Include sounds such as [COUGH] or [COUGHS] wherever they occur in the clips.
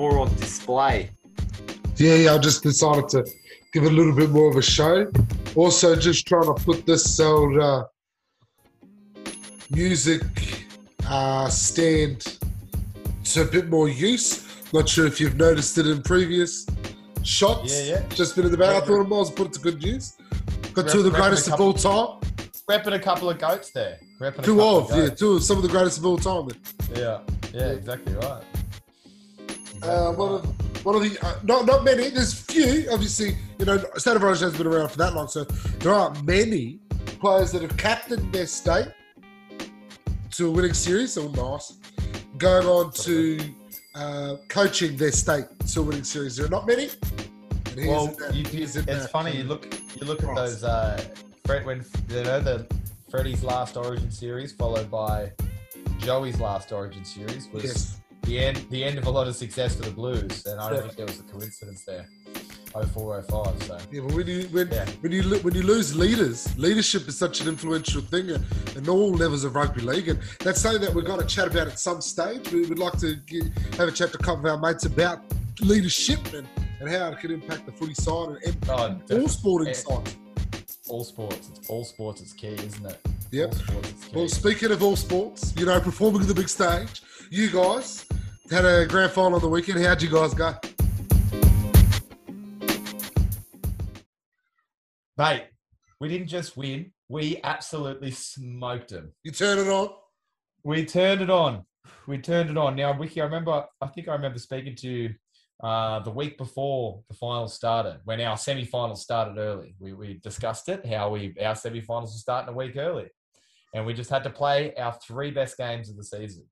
more on display. Yeah, yeah, I just decided to give it a little bit more of a show. Also, just trying to put this old uh, music uh, stand to a bit more use. Not sure if you've noticed it in previous shots. Yeah, yeah. Just been in the back. I thought I might as well put it to good use. Got two of the greatest of all time. Repping a couple of goats there. Repping Two couple of, yeah, two of some of the greatest of all time. Yeah, yeah, exactly right. Uh, one of one of the uh, not not many. There's few, obviously. You know, State of Origin has been around for that long, so there aren't many players that have captained their state to a winning series. So nice, going on to uh, coaching their state to a winning series. There are not many. Well, that- you, you, it's that funny. You look, you look at those. Uh, Fred, when you know the Freddie's last Origin series, followed by Joey's last Origin series, was Yes. The end. The end of a lot of success for the Blues, and I don't Yeah. think there was a coincidence there. 04, 05, So Yeah, but when you when, Yeah. when you when you lose leaders, leadership is such an influential thing in, in all levels of rugby league, and that's something that we're going to chat about at some stage. We would like to get, have a chat to a couple of our mates about leadership and, and how it can impact the footy side and, and oh, all sporting Yeah. sides. all sports. It's all sports. It's key, isn't it? Yep. All sports. It's key. Well, speaking of all sports, you know, performing on the big stage, you guys had a grand final on the weekend. How'd you guys go? Mate, we didn't just win. We absolutely smoked them. You turn it on. We turned it on. We turned it on. Now, Wiki, I remember, I think I remember speaking to you uh, the week before the finals started, when our semi-finals started early. We, we discussed it, how we our semi-finals were starting a week early. And we just had to play our three best games of the season.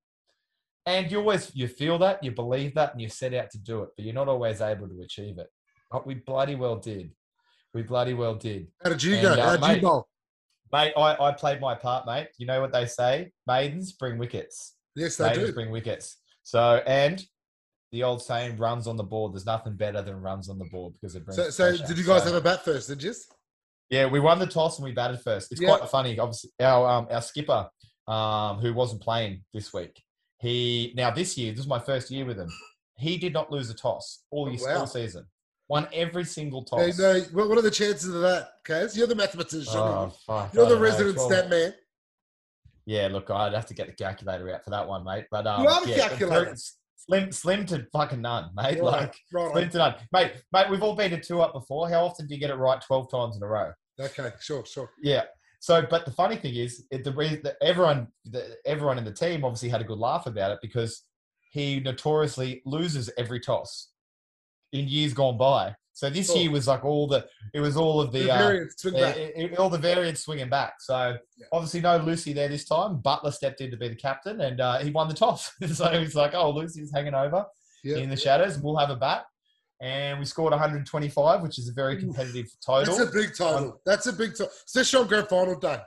And you always, you feel that, you believe that, and you set out to do it, but you're not always able to achieve it. But we bloody well did. We bloody well did. How did you And, go? uh, How'd you mate, bowl? Mate, I, I played my part, mate. You know what they say? Maidens bring wickets. Yes, they Maidens do. bring wickets. So, and the old saying, runs on the board. There's nothing better than runs on the board because it brings. So, so did you guys So- have a bat first? Did you? Yeah, we won the toss and we batted first. It's Yeah. quite funny. Obviously, our um, our skipper, um, who wasn't playing this week, he now this year. This is my first year with him. He did not lose a toss all Oh, year, wow. all season. Won every single Hey, toss. no, what are the chances of that, Kaz? You're the mathematician. Oh, fuck, You're the know, resident stat man. Yeah, look, I'd have to get the calculator out for that one, mate. But um, You are the yeah, calculator. Slim, slim to fucking none, mate. Right, Like right. slim to none, mate. Mate, we've all been to two up before. How often do you get it right twelve times in a row? Okay, sure, sure. Yeah. So, but the funny thing is, it, the reason that everyone, the, everyone in the team obviously had a good laugh about it because he notoriously loses every toss in years gone by. So this Sure. year was like all the, it was all of the, The uh, variance, swing back. it- it- all the variants swinging back. So Yeah. obviously no Lucy there this time. Butler stepped in to be the captain and uh, he won the toss. [LAUGHS] so he's like, oh, Lucy's hanging over Yeah. in the shadows. We'll have a bat. And we scored 125, which is a very Oof. competitive total. That's a big total. That's a big total, especially on grand final day.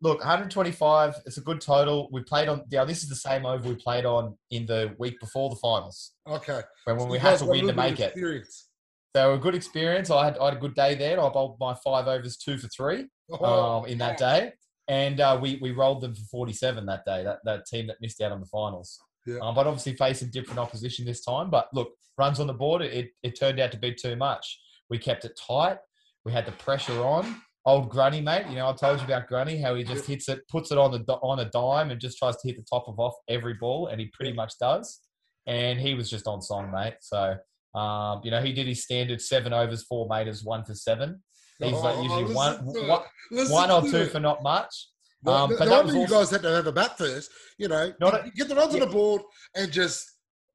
Look, 125. It's a good total. We played on. Now this is the same over we played on in the week before the finals, Okay. when, when So we had to win to make it. Experience. So a good experience. I had, I had a good day there. I bowled my five overs, two for three Oh, um, in that day, and uh, we we rolled them for 47 that day. That that team that missed out on the finals. Yeah. Um, but obviously facing different opposition this time. But look, runs on the board. It it turned out to be too much. We kept it tight. We had the pressure on. Old Grunny, mate. You know, I told you about Grunny, how he just hits it, puts it on the on a dime, and just tries to hit the top of off every ball, and he pretty much does. And he was just on song, mate. So, um, you know, he did his standard seven overs, four meters, one for seven. He's like Oh, usually listen one, one, one or two it. for not much. Um, no, but no was you also- guys had to have a bat first. You know, Not a- get the runs on yeah. the board and just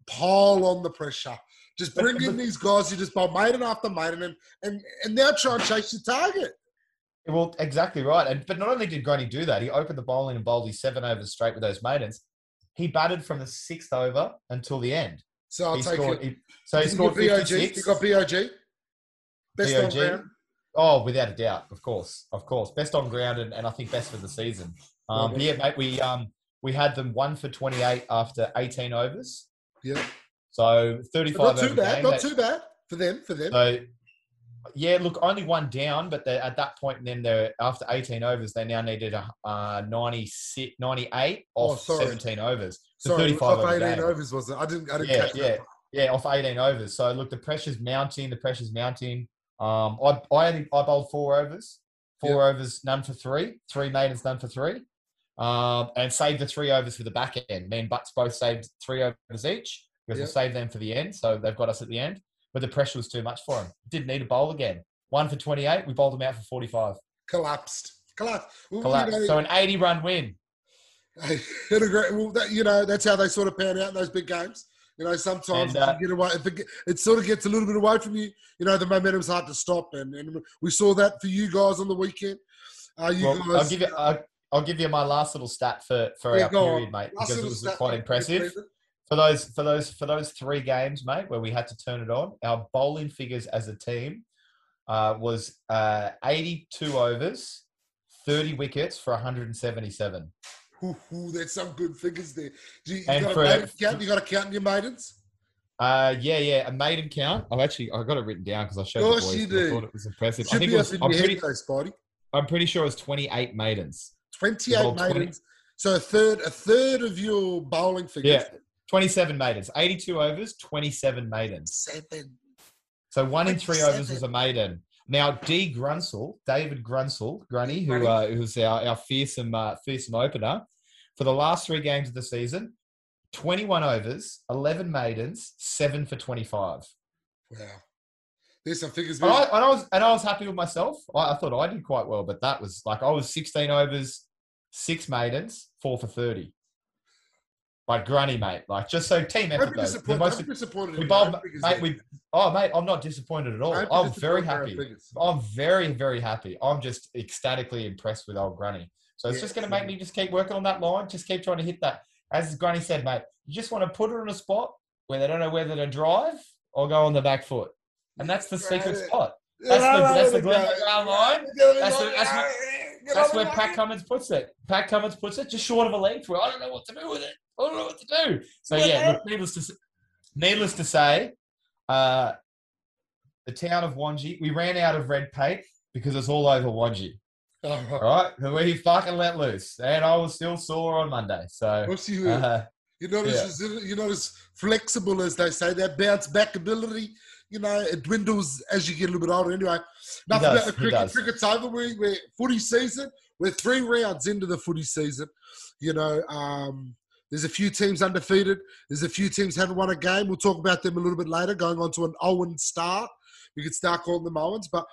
pile on the pressure. Just But- bring in but- these guys who just bowl maiden after maiden and, and, and now try and chase your target. Well, exactly right. And but not only did Grundy do that, he opened the bowling and bowled his seven overs straight with those maidens. He batted from the sixth over until the end. So I'll he take scored. it. He, so he You scored got BOG. You got BOG. Best on ground. Oh, without a doubt, of course, of course, best on ground and, and I think best for the season. Um, yeah, mate, we um we had them one for twenty eight after eighteen overs, Yeah. so thirty five. Not too bad. game. Not too bad for them. For them. So, yeah, look, only one down, but at that point, then they're after 18 overs, they now needed a uh, 96, 98 Oh, off sorry. 17 overs. So Sorry, 35 off over 18 game. overs was it? I didn't. I didn't Yeah, catch yeah. that. Yeah, off 18 overs. So look, the pressure's mounting. The pressure's mounting. Um, I I only I bowled four overs, four overs, none for three, three maidens, none for three, um, and saved the three overs for the back end. Me and Butts both saved three overs each because Yep. we'll save them for the end. So they've got us at the end. But the pressure was too much for him. Didn't need a bowl again. One for 28. We bowled them out for 45. Collapsed. Collapsed. Well, you Collapsed. know, So an 80 run win. [LAUGHS] It agree. Well, that, you know, that's how they sort of pan out in those big games. You know, sometimes And, uh, you get away, if it, it sort of gets a little bit away from you, you know, the momentum's hard to stop. And, and we saw that for you guys on the weekend. Uh, you Well, guys, I'll give you. I'll, I'll give you my last little stat for for Yeah, our go on. period, mate, last because it was quite impressive. For those for those for those three games, mate, where we had to turn it on, our bowling figures as a team uh, was uh, 82 overs, 30 wickets for 177. Ooh, ooh, there's some good figures there. Do you, you And got for- a maiden count? You got to count in your maidens? Uh, yeah, yeah, a maiden count. I've actually I got it written down because I showed course the boys. you 'cause I thought it was impressive. I Should think be it was. I'm pretty. head, though, Spidey. I'm pretty sure it was 28 maidens. 28 Well, 20 maidens. So a third, a third of your bowling figures. Yeah, 27 maidens. 82 overs, 27 maidens. Seven. So one in three overs 27. was a maiden. Now D Grunsel, David Grunsel, Grunny, who uh, who's our, our fearsome uh, fearsome opener, for the last three games of the season, 21 overs, 11 maidens, seven for 25. Wow. There's some figures. And I, and I was and I was happy with myself. I, I thought I did quite well, but that was like I was 16 overs, six maidens, four for 30. Like Grunny, mate. Like just so team effort. though. The most- be disappointed. we in bowled, your own figures mate. We oh mate, I'm not disappointed at all. I'm very disappointed in your own happy. I'm very, very happy. I'm just ecstatically impressed with old Granny. So it's Yeah, just going to make me just keep working on that line, just keep trying to hit that. As Granny said, mate, you just want to put her in a spot where they don't know whether to drive or go on the back foot. And that's the secret spot. That's the- that's the Glenn McGrath line. That's the- that's Get That's where Pat. Cummins puts it. Pat Cummins puts it just short of a length for I don't know what to do with it. I don't know what to do. So yeah, needless to needless to say, uh, the town of Wanji, we ran out of red paint because it's all over Wanji. Oh, All right, and we fucking let loose, and I was still sore on Monday. So What's you? uh, You're not, yeah. as flexible as they say. That bounce back ability, you know, it dwindles as you get a little bit older. Anyway, nothing does, about the he cricket. Cricket's over. We, we're footy season. We're three rounds into the footy season. You know, um, there's a few teams undefeated. There's a few teams haven't won a game. We'll talk about them a little bit later, going on to an Owen start. We could start calling them Owens, but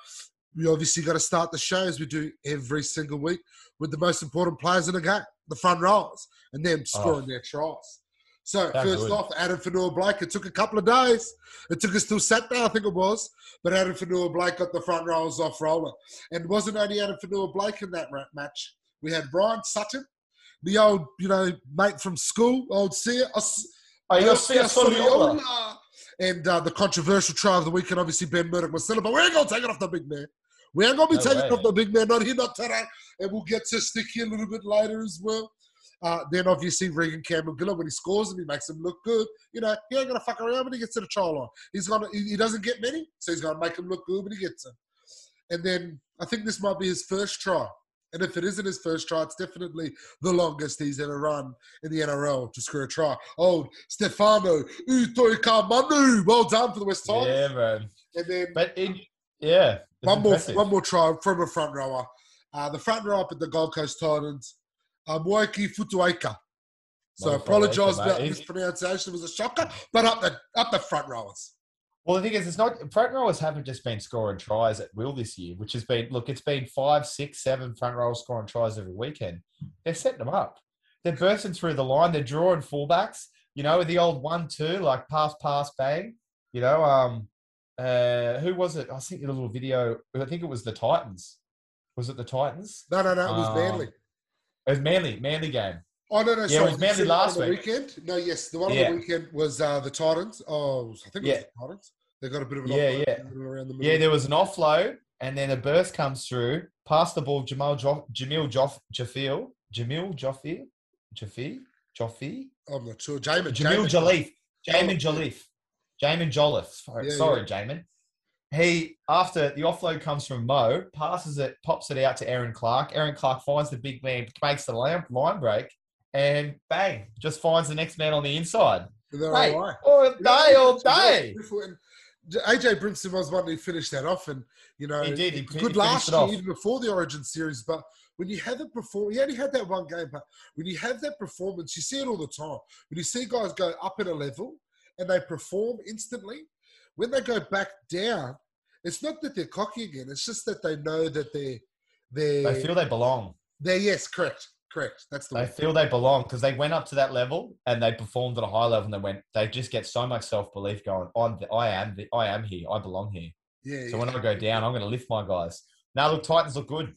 we obviously got to start the show as we do every single week with the most important players in the game, the front rowers, and them ah. scoring their tries. So They're first good. off, Addin Fonua Blake. It took a couple of days. It took us till Saturday, I think it was. But Addin Fonua Blake got the front rowers off rolling. And it wasn't only Addin Fonua Blake in that match. We had Brian Sutton, the old, you know, mate from school, old Sia. Os- you're Sia Soliola. Soliola. And uh, the controversial try of the weekend, obviously Ben Murdoch Masila, but we ain't gonna take it off the big man. We ain't gonna be No taking it off the big man, not here, not today. And we'll get to Sticky a little bit later as well. Uh, then obviously Reagan Campbell Gillard when he scores him, he makes him look good. You know, he ain't gonna fuck around when he gets to the try line. He's gonna he, he doesn't get many, so he's gonna make him look good when he gets them. And then I think this might be his first try. And if it isn't his first try, it's definitely the longest he's ever run in the NRL to score a try. Old Stefano Utoikamanu. Well done for the West Tigers. Yeah, man. And then But it, yeah, one more, one more try from a front rower. Uh, the front row up at the Gold Coast Titans, uh, Moeaki Fotuaika. So Motherfucker, apologise about mispronunciation. It was a shocker, but up the up the front rowers. Well, the thing is, it's not front rowers haven't just been scoring tries at will this year, which has been look, it's been five, six, seven front rowers scoring tries every weekend. They're setting them up. They're bursting through the line. They're drawing fullbacks. You know, the old one-two, like pass, pass, bang. You know, um, uh, who was it? I sent you a little video. I think it was the Titans. Was it the Titans? No, no, no, it was Um, Manly. It was Manly, Manly game. Oh no, no, yeah, it sorry. was Manly last week. weekend. No, yes, the one Yeah. on the weekend was uh, the Titans. Oh, I think it Yeah. was the Titans. They got a bit of an Yeah, offload yeah. around the middle. Yeah, there was an offload, and then a burst comes through, past the ball, Jamal jo- Jamil Joff Jafil, Jamil Joffi, Jaffi, Joffi, I'm not sure. Jamin. Jamil. Jalif, Jamin Jalif, Jaimin Jolliffe. Sorry, Yeah, sorry Jamin. He after the offload comes from Mo, passes it, pops it out to Aaron Clark. Aaron Clark finds the big man, makes the line, line break, and bang, just finds the next man on the inside. Hey, all day, all day. AJ Brimson was one who finished that off, and you know, He did. He, he good finished last year, even before the Origin series. But when you have the perform, he only had that one game. But when you have that performance, you see it all the time. When you see guys go up at a level and they perform instantly, when they go back down, it's not that they're cocky again. It's just that they know that they're they're They feel they belong. they're yes, correct, correct. That's the They word. feel they belong because they went up to that level and they performed at a high level and they went. They just get so much self belief going. I'm. The, I am. The, I am here. I belong here. Yeah, So yeah. when I go down, I'm going to lift my guys. Now, look, Titans look good.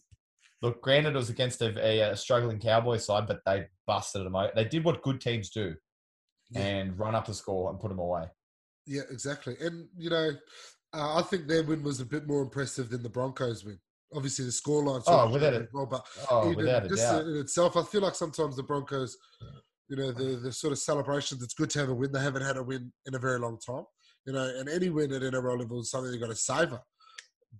Look, granted, it was against a, a, struggling Cowboy side, but they busted at them out. They did what good teams do Yeah. and run up the score and put them away. Yeah, exactly. And you know, uh, I think their win was a bit more impressive than the Broncos win. Obviously, the scoreline. Oh, without it. Well, but Oh, even without a just doubt. in itself, I feel like sometimes the Broncos, you know, the the sort of celebrations. It's good to have a win. They haven't had a win in a very long time. You know, and any win at NRL level is something you've got to savor.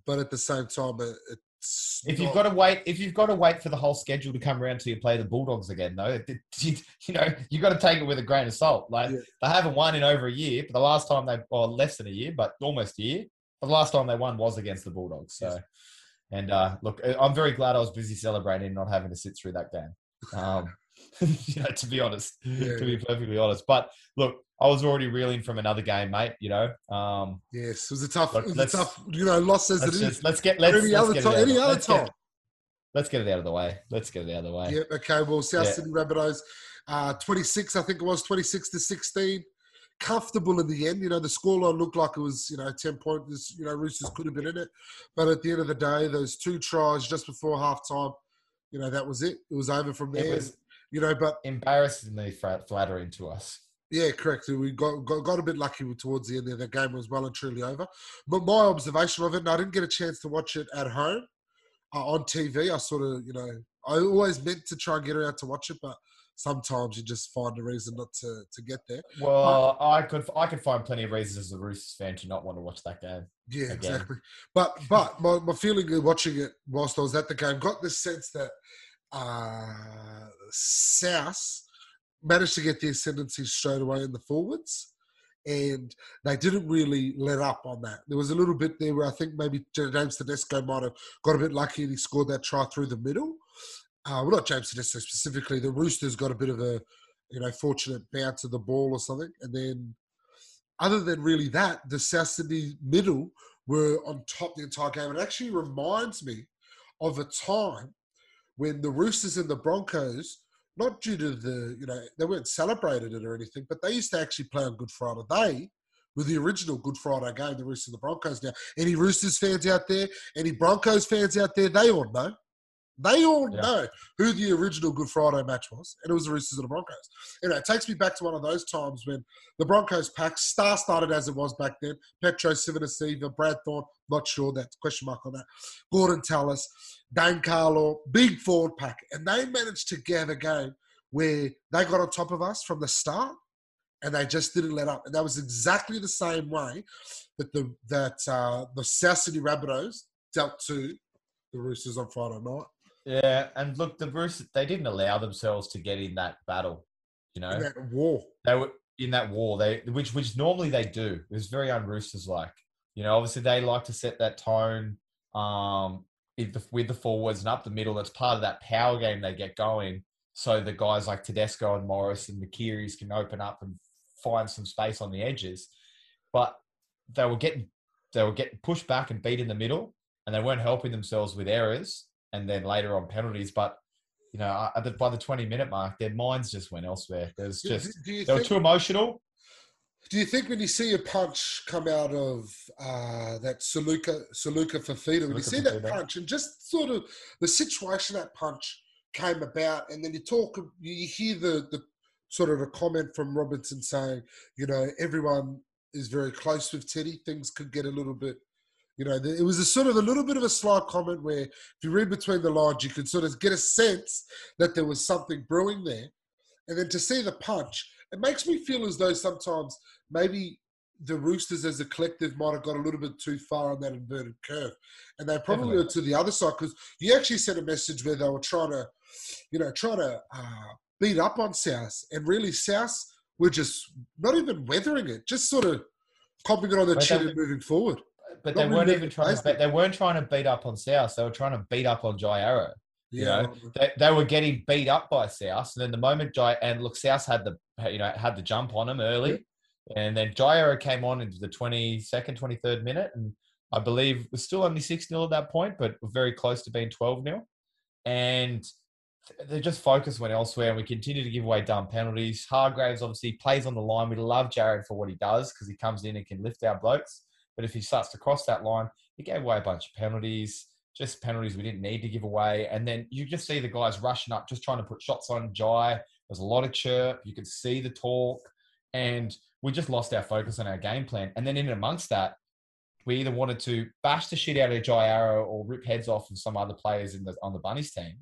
But at the same time, it, it's If you've got to wait, if you've got to wait for the whole schedule to come around till you play the Bulldogs again, though, it- [LAUGHS] you, you know you've got to take it with a grain of salt. Like Yeah. they haven't won in over a year, but the last time they, well, less than a year, but almost a year. The last time they won was against the Bulldogs. So, Yes. And uh, look, I'm very glad I was busy celebrating, and not having to sit through that game. Um, [LAUGHS] you know, to be honest, Yeah, to be perfectly honest. But look, I was already reeling from another game, mate. You know, um, yes, it was a tough, Look, was a tough, you know, loss as it let's is. just let's get let's, any other get it time, out of any the- other time. Let's get it out of the way. Let's get it out of the way. Yeah, okay. Well, South Yeah. Sydney Rabbitohs, uh, 26, I think it was, 26 to 16. Comfortable in the end. You know, the scoreline looked like it was, you know, 10 points. You know, Roosters could have been in it. But at the end of the day, those two tries just before half time, you know, that was it. It was over from It there. was you know, but embarrassingly flattering to us. yeah, correct. We got, got got a bit lucky towards the end there. The game was well and truly over. But my observation of it, and I didn't get a chance to watch it at home uh, on TV. I sort of, you know, I always meant to try and get around to watch it, but sometimes you just find a reason not to, to get there. Well, I could I could find plenty of reasons as a Roosters fan to not want to watch that game. Yeah, Again. exactly. But but my, my feeling of watching it whilst I was at the game got this sense that uh, South managed to get the ascendancy straight away in the forwards. And they didn't really let up on that. There was a little bit there where I think maybe James Tedesco might have got a bit lucky and he scored that try through the middle. Uh, well, not James Tedesco specifically. The Roosters got a bit of a, you know, fortunate bounce of the ball or something. And then, other than really that, the South Sydney middle were on top the entire game. It actually reminds me of a time when the Roosters and the Broncos, not due to the, you know, they weren't celebrated it or anything, but they used to actually play on Good Friday. They were the original Good Friday game, the Roosters and the Broncos. Now, any Roosters fans out there, any Broncos fans out there, they all know. They all Yeah. know who the original Good Friday match was, and it was the Roosters and the Broncos. You know, it takes me back to one of those times when the Broncos pack star started as it was back then. Petero Civoniceva, Brad Thorn, not sure that question mark on that. Gorden Tallis, Dane Carlaw, big forward pack, and they managed to get a game where they got on top of us from the start, and they just didn't let up. And that was exactly the same way that the that uh, the South Sydney Rabbitohs dealt to the Roosters on Friday night. Yeah, and look, the Roosters they didn't allow themselves to get in that battle. You know, In that war. they were in that war. They which which normally they do. It was very un-Roosters like. You know, obviously they like to set that tone um, with the, with the forwards and up the middle. That's part of that power game they get going. So the guys like Tedesco and Morris and the Kearys can open up and find some space on the edges. But they were getting they were getting pushed back and beat in the middle, and they weren't helping themselves with errors and then later on penalties. But you know, at the, by the twenty minute mark, their minds just went elsewhere. There's just they were too emotional. do you think when you see a punch come out of uh, that Saluka Saluka Fafita, when you see that punch and just sort of the situation that punch came about, and then you talk, you hear the the sort of a comment from Robinson saying, you know, everyone is very close with Teddy. Things could get a little bit. You know, it was a sort of a little bit of a slight comment where, if you read between the lines, you could sort of get a sense that there was something brewing there. And then to see the punch, it makes me feel as though sometimes maybe the Roosters as a collective might have got a little bit too far on that inverted curve. And they probably were to the other side because you actually sent a message where they were trying to, you know, trying to uh, beat up on South. And really, South were just not even weathering it, just sort of copping it on the But chin and moving forward. But they weren't even trying to. they weren't trying to beat up on South. They were trying to beat up on Jai Arrow. You know, they, they were getting beat up by South, and then the moment Jai and look, South had the you know had the jump on them early, and then Jai Arrow came on into the twenty second, twenty third minute, and I believe was still only six 0 at that point, but very close to being twelve 0 and they just focus went elsewhere, and we continue to give away dumb penalties. Hargreaves obviously plays on the line. We love Jared for what he does because he comes in and can lift our blokes, but if he starts to cross that line, he gave away a bunch of penalties just penalties we didn't need to give away. And then you just see the guys rushing up, just trying to put shots on Jai. There's a lot of chirp. You could see the talk. And we just lost our focus on our game plan. And then in amongst that, we either wanted to bash the shit out of Jai Arrow or rip heads off of some other players in the, on the Bunnies team,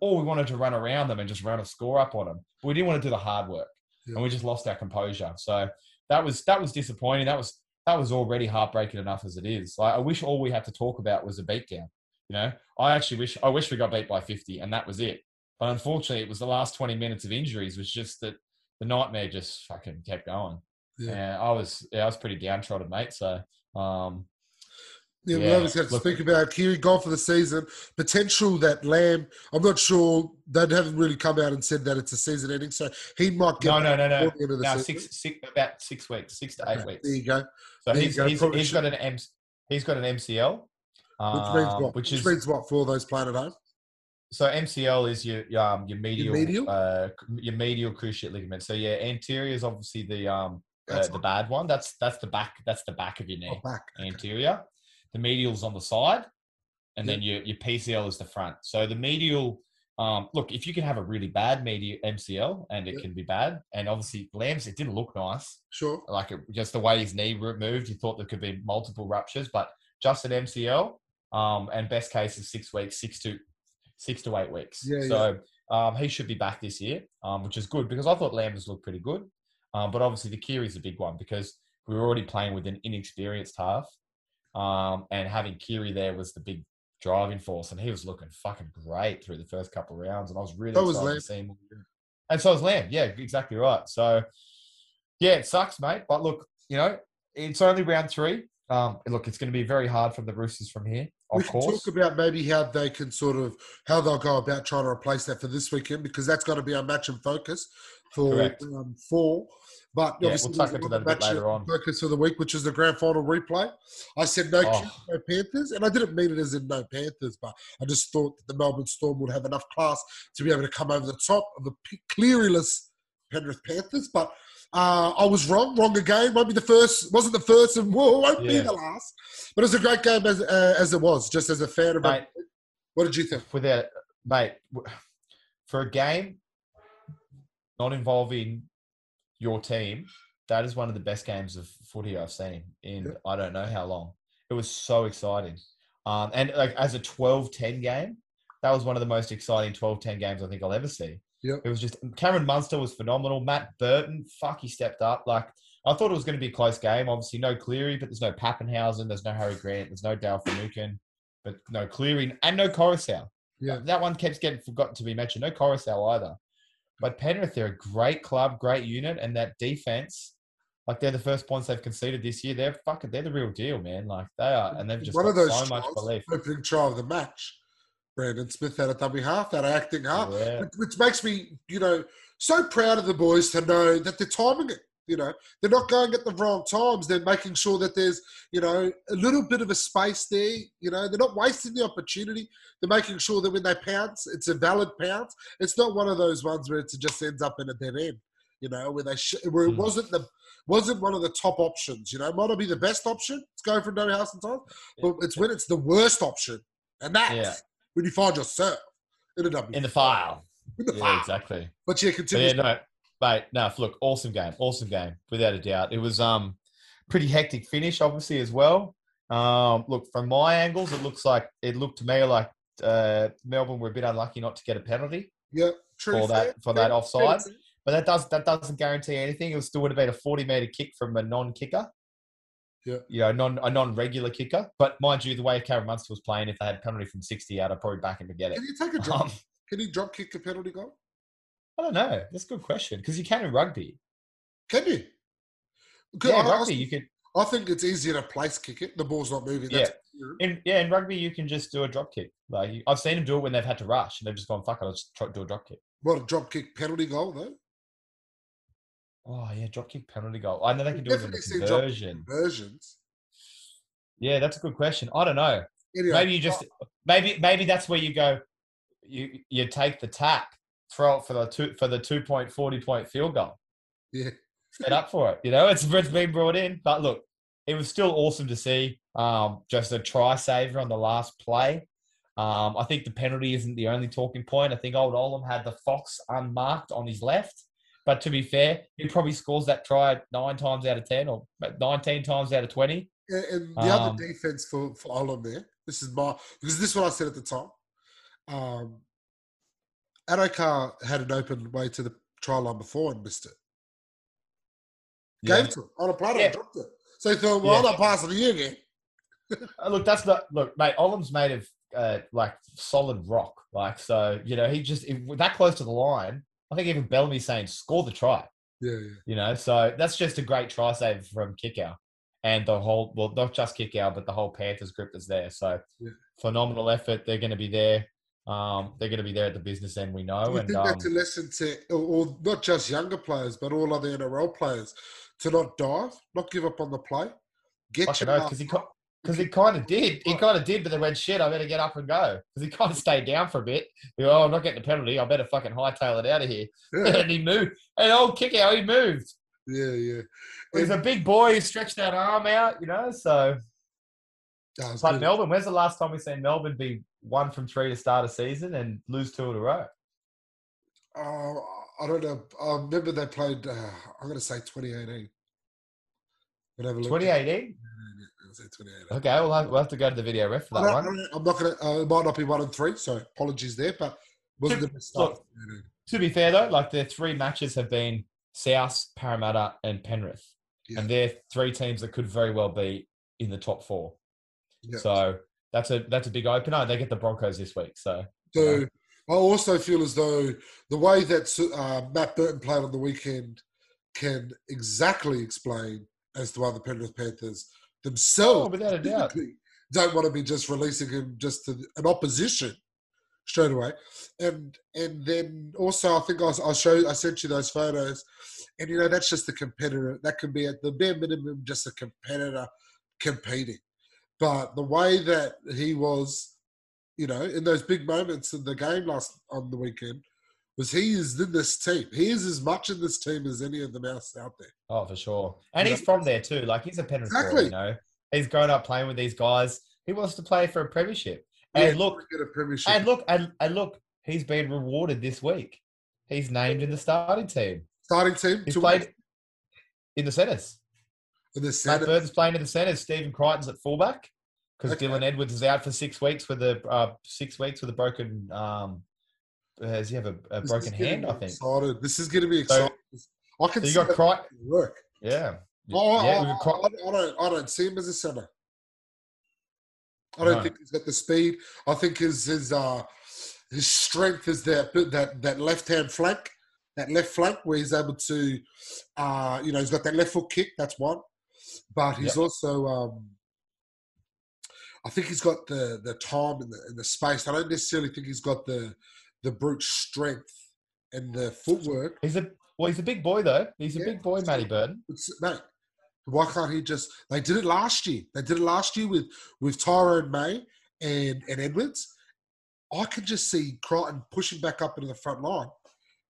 or we wanted to run around them and just run a score up on them. But we didn't want to do the hard work, Yeah. and we just lost our composure. So that was that was disappointing. That was that was already heartbreaking enough as it is. Like, I wish all we had to talk about was a beatdown. You know, I actually wish I wish we got beat by 50 and that was it. But unfortunately, it was the last 20 minutes of injuries was just that the nightmare just fucking kept going. Yeah. And I was yeah, I was pretty downtrodden, mate. So um Yeah, we Yeah, always have to look- speak about Keary gone for the season. Potential that Lamb, I'm not sure they haven't really come out and said that it's a season ending, so he might get no no no no the end of the no six six about six weeks, six to eight Okay, weeks. There you go. So he's go, he's, he's got an M he's got an MCL. Which means um, what? Which Which, is means what for those playing at home? So MCL is your your, um, your medial, medial? Uh, your medial cruciate ligament. So yeah, anterior is obviously the um uh, the bad one. That's that's the back. That's the back of your knee. Oh, back. Okay. Anterior. The medial's on the side, and Yeah. then your your PCL is the front. So the medial. Um, look, if you can have a really bad medial MCL, and it Yeah. can be bad, and obviously Lamb's, it didn't look nice Sure. like it, just the way his knee moved, you thought there could be multiple ruptures, but just an MCL. Um, and best case is six weeks, six to six to eight weeks. Yeah, so um, he should be back this year, um, which is good because I thought Lambers looked pretty good. Um, but obviously the Keary's a big one because we were already playing with an inexperienced half, um, and having Keary there was the big driving force, and he was looking fucking great through the first couple of rounds, and I was really So was excited Lamb. to see him. And so was Lamb. Yeah, exactly right. So yeah, it sucks, mate. But look, you know, it's only round three. Um, look, it's going to be very hard from the Roosters from here, we can course. talk about maybe how they can sort of how they'll go about trying to replace that for this weekend because that's going to be our match and focus for um, four. But Yeah, obviously, we'll tuck into that a bit later on. Focus for the week, which is the grand final replay. I said no, Oh. No Panthers, and I didn't mean it as in no Panthers, but I just thought that the Melbourne Storm would have enough class to be able to come over the top of the Clearyless Penrith Panthers. But uh, I was wrong, wrong again. Won't be the first, wasn't the first, and won't be the last. But it was a great game as uh, as it was, just as a fan of Mate, it. What did you think? without mate, for a game not involving your team, that is one of the best games of footy I've seen in Yeah. I don't know how long. It was so exciting. Um, and like as a 12-10 game, that was one of the most exciting 12-10 games I think I'll ever see. Yep. It was just Cameron Munster was phenomenal. Matt Burton, fuck, he stepped up. Like I thought it was going to be a close game. Obviously, no Cleary, but there's no Papenhuyzen, there's no Harry Grant, there's no Dale Finucane, but no Cleary and no Koroisau. Yeah. That one keeps getting forgotten to be mentioned. No Koroisau either. But Penrith, they're a great club, great unit, and that defense, like they're the first points they've conceded this year. They're fucking, they're the real deal, man. Like they are, and they've just One of those so much belief. opening trial of the match. Brandon Smith out of dummy half, out of acting half, Yeah. which, which makes me, you know, so proud of the boys to know that they're timing it. You know, they're not going at the wrong times. They're making sure that there's, you know, a little bit of a space there. You know, they're not wasting the opportunity. They're making sure that when they pounce, it's a valid pounce. It's not one of those ones where it just ends up in a dead end. You know, where they sh- where it Hmm. wasn't the wasn't one of the top options. You know, it might not be the best option. It's going for no house and time, but it's when it's the worst option, and that's Yeah. when you find yourself in a W In the file. in the Yeah, file. exactly. But yeah, But continue. yeah, no, mate, no, look, awesome game, awesome game, without a doubt. It was um pretty hectic finish, obviously as well. Um, look from my angles, it looks like it looked to me like uh, Melbourne were a bit unlucky not to get a penalty yeah, true. for that for that offside, but that does that doesn't guarantee anything. It still would have been a forty meter kick from a non-kicker. Yeah. You know, non a non-regular kicker. But mind you, the way Karen Munster was playing, if they had a penalty from sixty out, I'd probably back him to get it. Can you take a drop? Um, Can you drop kick a penalty goal? I don't know. That's a good question because you can in rugby. Can you? Yeah, I, I- rugby you could. I think it's easier to place kick it. The ball's not moving. That's In yeah, in rugby you can just do a drop kick. Like you- I've seen them do it when they've had to rush and they've just gone fuck it, I'll just try, do a drop kick. What a drop kick penalty goal though. Oh yeah, drop kick penalty goal. I know they can do it in the conversion. Conversions. Yeah, that's a good question. I don't know. Anyway, Maybe you uh just maybe maybe that's where you go. You you take the tap, throw it for the two for the two point forty point field goal. yeah, Set up for it. You know, it's it's been brought in. But look, it was still awesome to see. Um, just a try saver on the last play. Um, I think the penalty isn't the only talking point. I think old Olam had the Fox unmarked on his left. But to be fair, he probably scores that try nine times out of ten or nineteen times out of twenty. and, and the Um, other defense for for Olam there. This is my because this is what I said at the time. Um, Addo-Carr had an open way to the try line before and missed it. Yeah. Gave it to him on a platter Yeah. and dropped it. So he thought, well, I'm Yeah. not passing to you again. [LAUGHS] Uh, Look, that's not look, mate. Olam's made of uh, like solid rock, like so. You know, he just if, that close to the line. I think even Bellamy's saying score the try. Yeah, yeah. You know, so that's just a great try save from Kikau and the whole well, not just Kikau, but the whole Panthers group that's there. So Yeah. phenomenal effort. They're going to be there. Um, they're going to be there at the business end. We know, Do and think um, that's a lesson to, or, or not just younger players, but all other NRL players, to not dive, not give up on the play, get your because he because he kind of did. He kind of did, but then went shit. I better get up and go because he kind of stayed down for a bit. Know, oh, I'm not getting the penalty. I better fucking hightail it out of here. [LAUGHS] and he moved. And old Kikau, he moved. yeah, yeah. He's a big boy. He stretched that arm out. You know, so That But good. Melbourne, when's the last time we've seen Melbourne be one from three to start a season and lose two in a row? Uh, I don't know. I remember they played. Uh, I'm going to say 2018. But have a look. 2018? I'll say 2018. Okay, we'll have, we'll have to go to the video ref for that one. I'm not going to. Uh, it might not be one and three, so apologies there. But wasn't the best start. Look, To be fair, though, like their three matches have been South, Parramatta, and Penrith. Yeah. And they're three teams that could very well be in the top four. Yeah. So that's a that's a big opener. They get the Broncos this week. So So I also feel as though the way that uh, Matt Burton played on the weekend can exactly explain as to why the Penrith Panthers oh, themselves without a doubt. don't want to be just releasing him just to an opposition straight away. And and then also I think I, I showed I sent you those photos, and you know that's just the competitor. That can be at the bare minimum just a competitor competing. But the way that he was, you know, in those big moments in the game last on the weekend, was he is in this team. He is as much in this team as any of the else out there. Oh, for sure. And Yeah. he's from there too. Like he's a Penrith boy, you know. He's grown up playing with these guys. He wants to play for a premiership. And Yeah, look, a premiership. and look, and, and look, he's been rewarded this week. He's named in the starting team. starting team. He's to played in the centres. The Matt Senate. Burton's playing in the centres. Stephen Crichton's at fullback because Okay. Dylan Edwards is out for six weeks with a uh, six weeks with a broken. Um, does he have a, a broken hand? I think. Excited. This is going to be So- exciting. I can So you see got Crichton. work. Yeah. Oh, yeah, I, we've got Crichton. I, I don't. I don't see him as a center. I don't No. think he's got the speed. I think his his uh his strength is that that that left hand flank, that left flank where he's able to, uh, you know, he's got that left foot kick. That's one, but he's Yep. also. um I think he's got the the time and the, and the space. I don't necessarily think he's got the the brute strength and the footwork. He's a well. He's a big boy though. He's a Yeah. big boy, Matty Burton. Mate, why can't he just? They did it last year. They did it last year with with Tyrone May and and Edwards. I can just see Crichton pushing back up into the front line.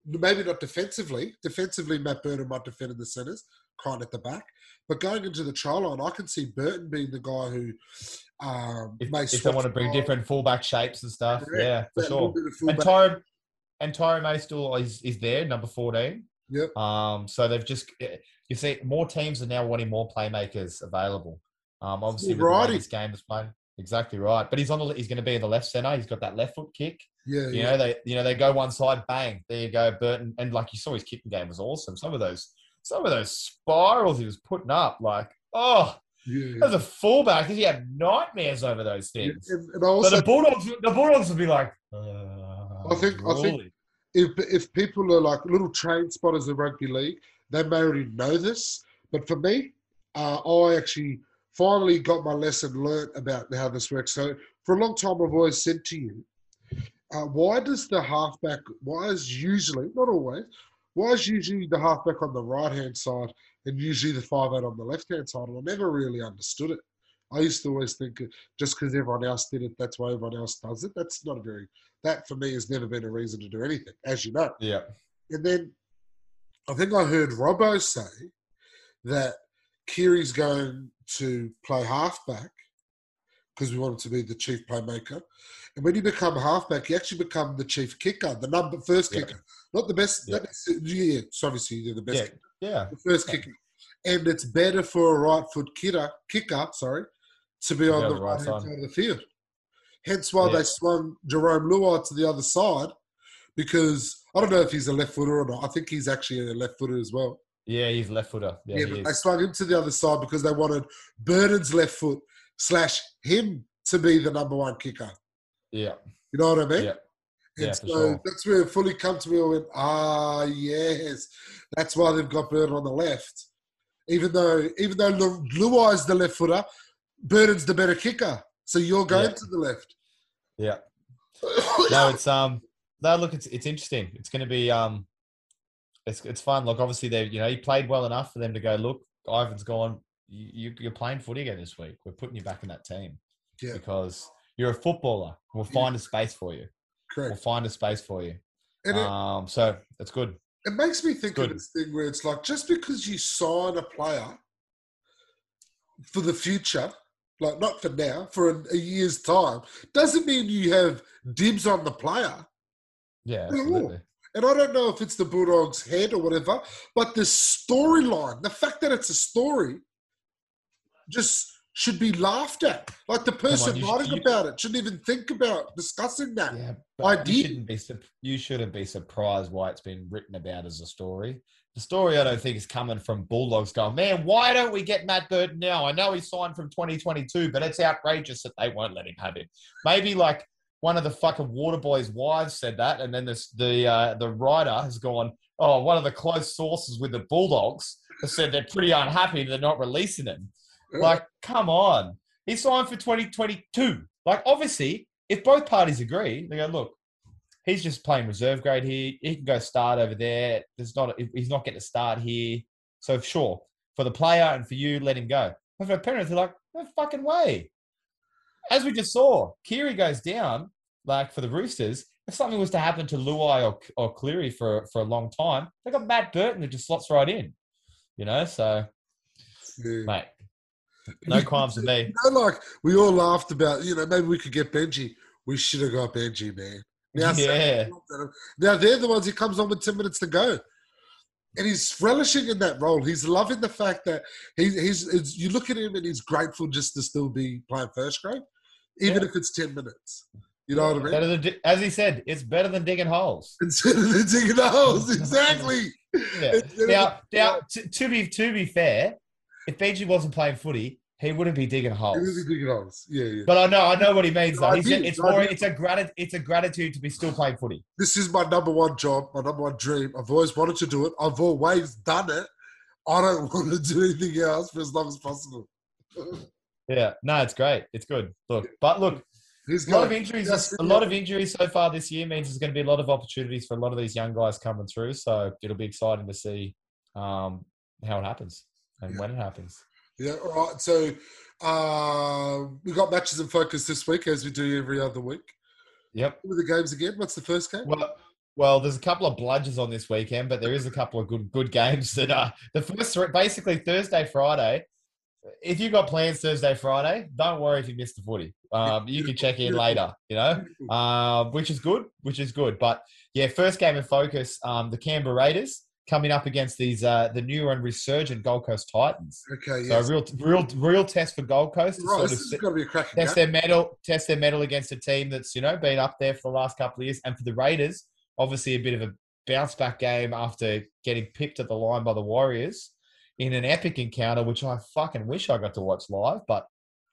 Maybe not defensively. Defensively, Matt Burton might defend in the centres, Crichton at the back. But going into the try line, I can see Burton being the guy who um, If, may if they want to bring different fullback shapes and stuff, Correct. yeah, for sure. And. Tyrone and Tyrone May still is, is there, number fourteen. Yep. Um, so they've just you see more teams are now wanting more playmakers available. Um, obviously with the way variety. this game is playing. Exactly right, but he's on the he's going to be in the left center. He's got that left foot kick. yeah, You yeah. know they you know they go one side, bang, there you go, Burton. And like you saw, his kicking game was awesome. Some of those some of those spirals he was putting up, like oh, yeah, as a fullback, he had nightmares over those yeah. things. And, and So also the Bulldogs, the Bulldogs would be like, uh, I think- I think- if if people are like little train spotters in rugby league, they may already know this, but for me, uh, I actually finally got my lesson learnt about how this works. So for a long time, I've always said to you, uh, why does the halfback, why is usually, not always, why is usually the halfback on the right hand side and usually the five eight on the left hand side? And I never really understood it. I used to always think just because everyone else did it, that's why everyone else does it. That's not a very, that for me has never been a reason to do anything, as you know. Yeah. And then I think I heard Robbo say that Keary's going to play halfback because we want him to be the chief playmaker. And when you become halfback, you actually become the chief kicker, the number first Yeah. kicker, not the best. Yeah. Yeah, it's obviously you're the best, Yeah. kicker, Yeah. the first Yeah. kicker. And it's better for a right foot kicker, kicker, sorry, to be on the the right hand side. of the field. Hence why they swung Jarome Luai to the other side because I don't know if he's a left footer or not. I think he's actually a left footer as well. Yeah, he's left footer. Yeah, Yeah, they swung him to the other side because they wanted Burton's left foot slash him to be the number one kicker. Yeah. You know what I mean? Yeah. And Yeah, so sure. that's where it fully come to me. I went, ah, yes, that's why they've got Burton on the left. Even though, even though Lu- Luai's the left footer, Burton's the better kicker. So you're going Yeah. to the left. Yeah. [COUGHS] No, it's um no look it's it's interesting. It's gonna be um it's it's fun. Like obviously they you know, he played well enough for them to go, look, Ivan's gone, you, you- you're playing footy again this week. We're putting you back in that team. Yeah. Because you're a footballer. We'll Yeah. find a space for you. Correct. We'll find a space for you. And it, Um so it's good. it makes me think of this thing where it's like just because you sign a player for the future, like not for now, for a, a year's time, doesn't mean you have dibs on the player. Yeah, absolutely. And I don't know if it's the Bulldogs' head or whatever, but the storyline, the fact that it's a story, just should be laughed at. Like the person you should- writing you- about it shouldn't even think about discussing that. Yeah, I you be you shouldn't be surprised why it's been written about as a story. The story I don't think is coming from Bulldogs going, man, why don't we get Matt Burton now? I know he signed from 2022, but it's outrageous that they won't let him have it. Maybe like one of the fucking water boys' wives said that, and then this the uh, the writer has gone, oh, one of the close sources with the Bulldogs has said they're pretty unhappy they're not releasing him. Like, come on. He signed for 2022. Like, obviously, if both parties agree, they go, look, he's just playing reserve grade here. He can go start over there. There's not he's not getting a start here. So sure, for the player and for you, let him go. But for parents, they're like, no fucking way. As we just saw, Keary goes down, like for the Roosters. If something was to happen to Luai or, or Cleary for, for a long time, they got Matt Burton that just slots right in. You know, so Yeah. mate, [LAUGHS] no qualms with me. You know, like we all laughed about, you know, maybe we could get Benji. We should have got Benji, man. Now, Yeah. now they're the ones he comes on with 10 minutes to go. And he's relishing in that role. He's loving the fact that he's, he's, it's, you look at him and he's grateful just to still be playing first grade, even Yeah. if it's 10 minutes. You know what I mean? Than, as he said, it's better than digging holes. [LAUGHS] Instead of digging holes. [LAUGHS] Exactly. Yeah. Now, now to, to be to be fair, if Benji wasn't playing footy, he wouldn't be digging holes. is the digging holes. Yeah, yeah. But I know, I know what he means. Though. He did, it's more, it's a gratitude, it's a gratitude to be still playing footy. this is my number one job, my number one dream. I've always wanted to do it. I've always done it. I don't [LAUGHS] want to do anything else for as long as possible. [LAUGHS] Yeah, no, it's great. It's good. Look, but look, He's a lot of injuries. Yes, A lot of injuries so far this year means there's going to be a lot of opportunities for a lot of these young guys coming through. So it'll be exciting to see um, how it happens and Yeah. when it happens. Yeah, all right. So uh, we got matches in focus this week, as we do every other week. Yep. What the games again? What's the first game? Well, well, there's a couple of bludgers on this weekend, but there is a couple of good good games that are the first three, basically Thursday, Friday. If you got plans Thursday, Friday, don't worry if you missed the footy. Um, you can check in later, you know, uh, [LAUGHS] which is good, which is good. But yeah, first game in focus, um, the Canberra Raiders coming up against these uh, the new and resurgent Gold Coast Titans. Okay, So a real, real, real test for Gold Coast. to right, sort this of is sit- going to be a cracking game. test their medal, test their medal against a team that's you know been up there for the last couple of years. And for the Raiders, obviously a bit of a bounce back game after getting pipped at the line by the Warriors in an epic encounter, which I fucking wish I got to watch live. But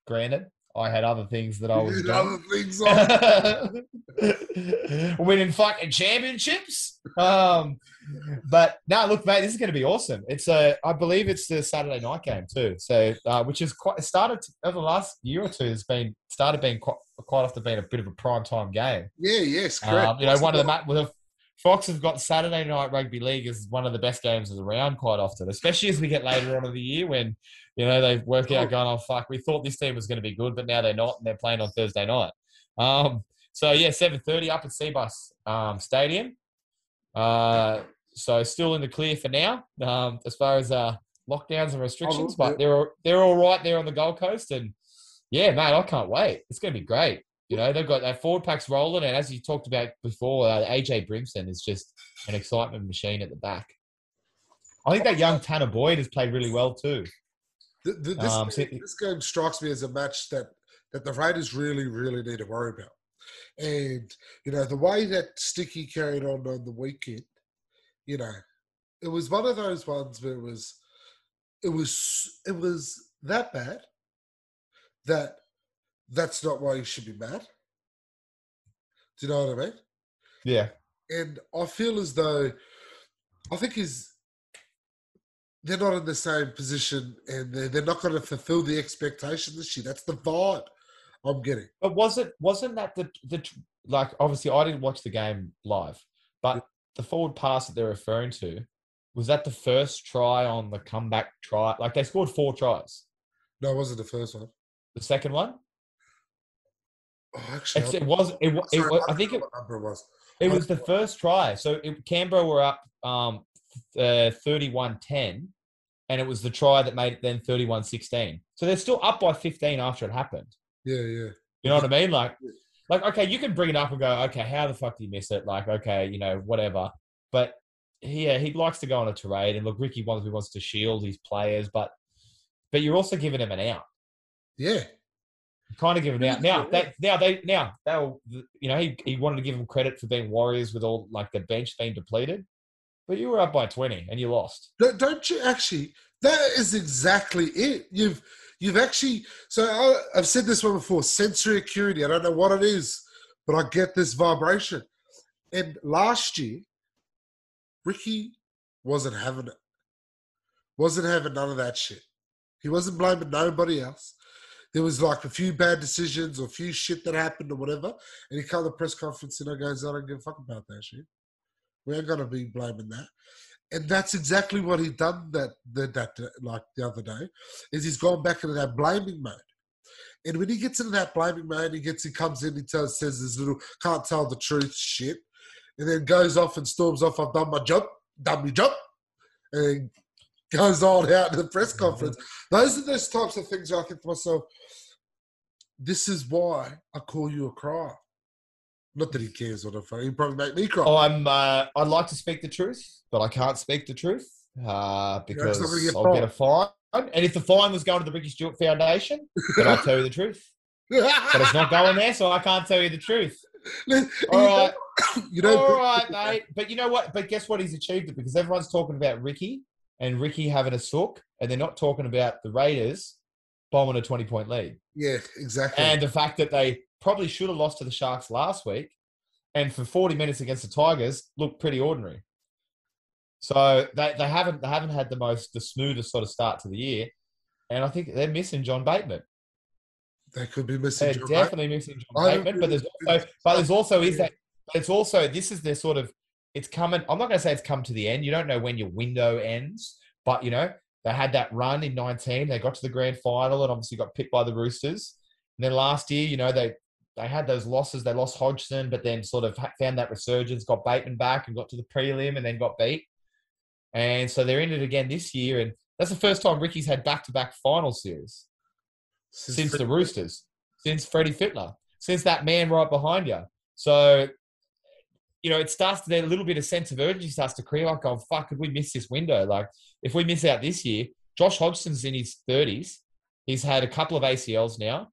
granted, I had other things that I was doing. other things [LAUGHS] on. winning fucking championships. Um, but no, look, mate, this is going to be awesome. It's a, I believe it's the Saturday night game too. So, uh, which is quite it started over the last year or two. Has been started being quite quite often being a bit of a prime time game. Yeah, yes, correct. Um, you know, one of the the Fox have got Saturday night rugby league is one of the best games of the round quite often, especially as we get later on in the year when you know they work out going, oh fuck, we thought this team was going to be good, but now they're not, and they're playing on Thursday night. Um, so yeah, seven thirty up at Cbus um, Stadium. Uh, so still in the clear for now um, as far as uh, lockdowns and restrictions, but they're they're all right there on the Gold Coast, and yeah, mate, I can't wait. It's going to be great. You know, they've got that forward packs rolling, and as you talked about before, uh, AJ Brimson is just an excitement machine at the back. I think that young Tanah Boyd has played really well too. Th- th- this, Um, so- this game strikes me as a match that, that the Raiders really, really need to worry about. And, you know, the way that Sticky carried on on the weekend, you know, it was one of those ones where it was, it was, it was that bad that that's not why you should be mad. Do you know what I mean? Yeah, and I feel as though I think he's they're not in the same position and they're, they're not going to fulfill the expectation this year. That's the vibe I'm getting. but was it wasn't that the the like obviously I didn't watch the game live, but the forward pass that they're referring to was that the first try on the comeback try? Like they scored four tries. No, it wasn't the first one. The second one, Oh, actually, It's- it was. It, wa- it, sorry, wa- I think it, number it was. It was the first try. So it, Canberra were up um, uh, 31-10, and it was the try that made it then 31-16. So they're still up by 15 after it happened. Yeah, yeah. You know what I mean? Like, Yeah. like okay, you can bring it up and go, okay, how the fuck do you miss it? Like, okay, you know, whatever. But yeah, he likes to go on a tirade, and look, Ricky wants he wants to shield his players, but but you're also giving him an out. Yeah. Kind of give him out now. That now they now they'll you know he, he wanted to give him credit for being warriors with all like the bench being depleted, but you were up by twenty and you lost. Don't, don't you actually? That is exactly it. You've you've actually. So I, I've said this one before. Sensory acuity. I don't know what it is, but I get this vibration. And last year, Ricky wasn't having it. Wasn't having none of that shit. He wasn't blaming nobody else. There was like a few bad decisions or a few shit that happened or whatever. And he called the press conference and he goes, I don't give a fuck about that shit. We ain't gonna be blaming that and that's exactly what he done that, that that like the other day is he's gone back into that blaming mode and when he gets into that blaming mode he gets he comes in he tells says this little can't tell the truth shit and then goes off and storms off i've done my job done my job and goes on out in the press [LAUGHS] conference those are those types of things i think to myself this is why i call you a crier not that he cares what I he probably make me cry Oh, I'm uh, I'd like to speak the truth, but I can't speak the truth uh, because get I'll get a fine. And if the fine was going to the Ricky Stuart Foundation, then I'll tell you the truth. [LAUGHS] But it's not going there, so I can't tell you the truth. All right. [COUGHS] you know, All right, [LAUGHS] mate. But you know what? But guess what? He's achieved it because everyone's talking about Ricky and Ricky having a sook, and they're not talking about the Raiders bombing a 20 point lead. Yeah, exactly. And the fact that they probably should have lost to the Sharks last week and for 40 minutes against the Tigers looked pretty ordinary. So they, they haven't they haven't had the most the smoothest sort of start to the year. And I think they're missing John Bateman. they could be missing. They're John definitely missing John Bateman, but there's also but there's also is that it's also this is their sort of it's coming. I'm not going to say it's come to the end. You don't know when your window ends, but you know they had that run in 19. They got to the grand final and obviously got picked by the Roosters. And then last year, you know they they had those losses. They lost Hodgson, but then sort of found that resurgence, got Bateman back, and got to the prelim, and then got beat. And so they're in it again this year, and that's the first time Ricky's had back-to-back final series since the Roosters, since Freddie Fittler, since that man right behind you. So, you know, it starts to then a little bit of sense of urgency starts to creep. Like, oh fuck, could we miss this window? Like, if we miss out this year, Josh Hodgson's in his thirties. He's had a couple of ACLs now.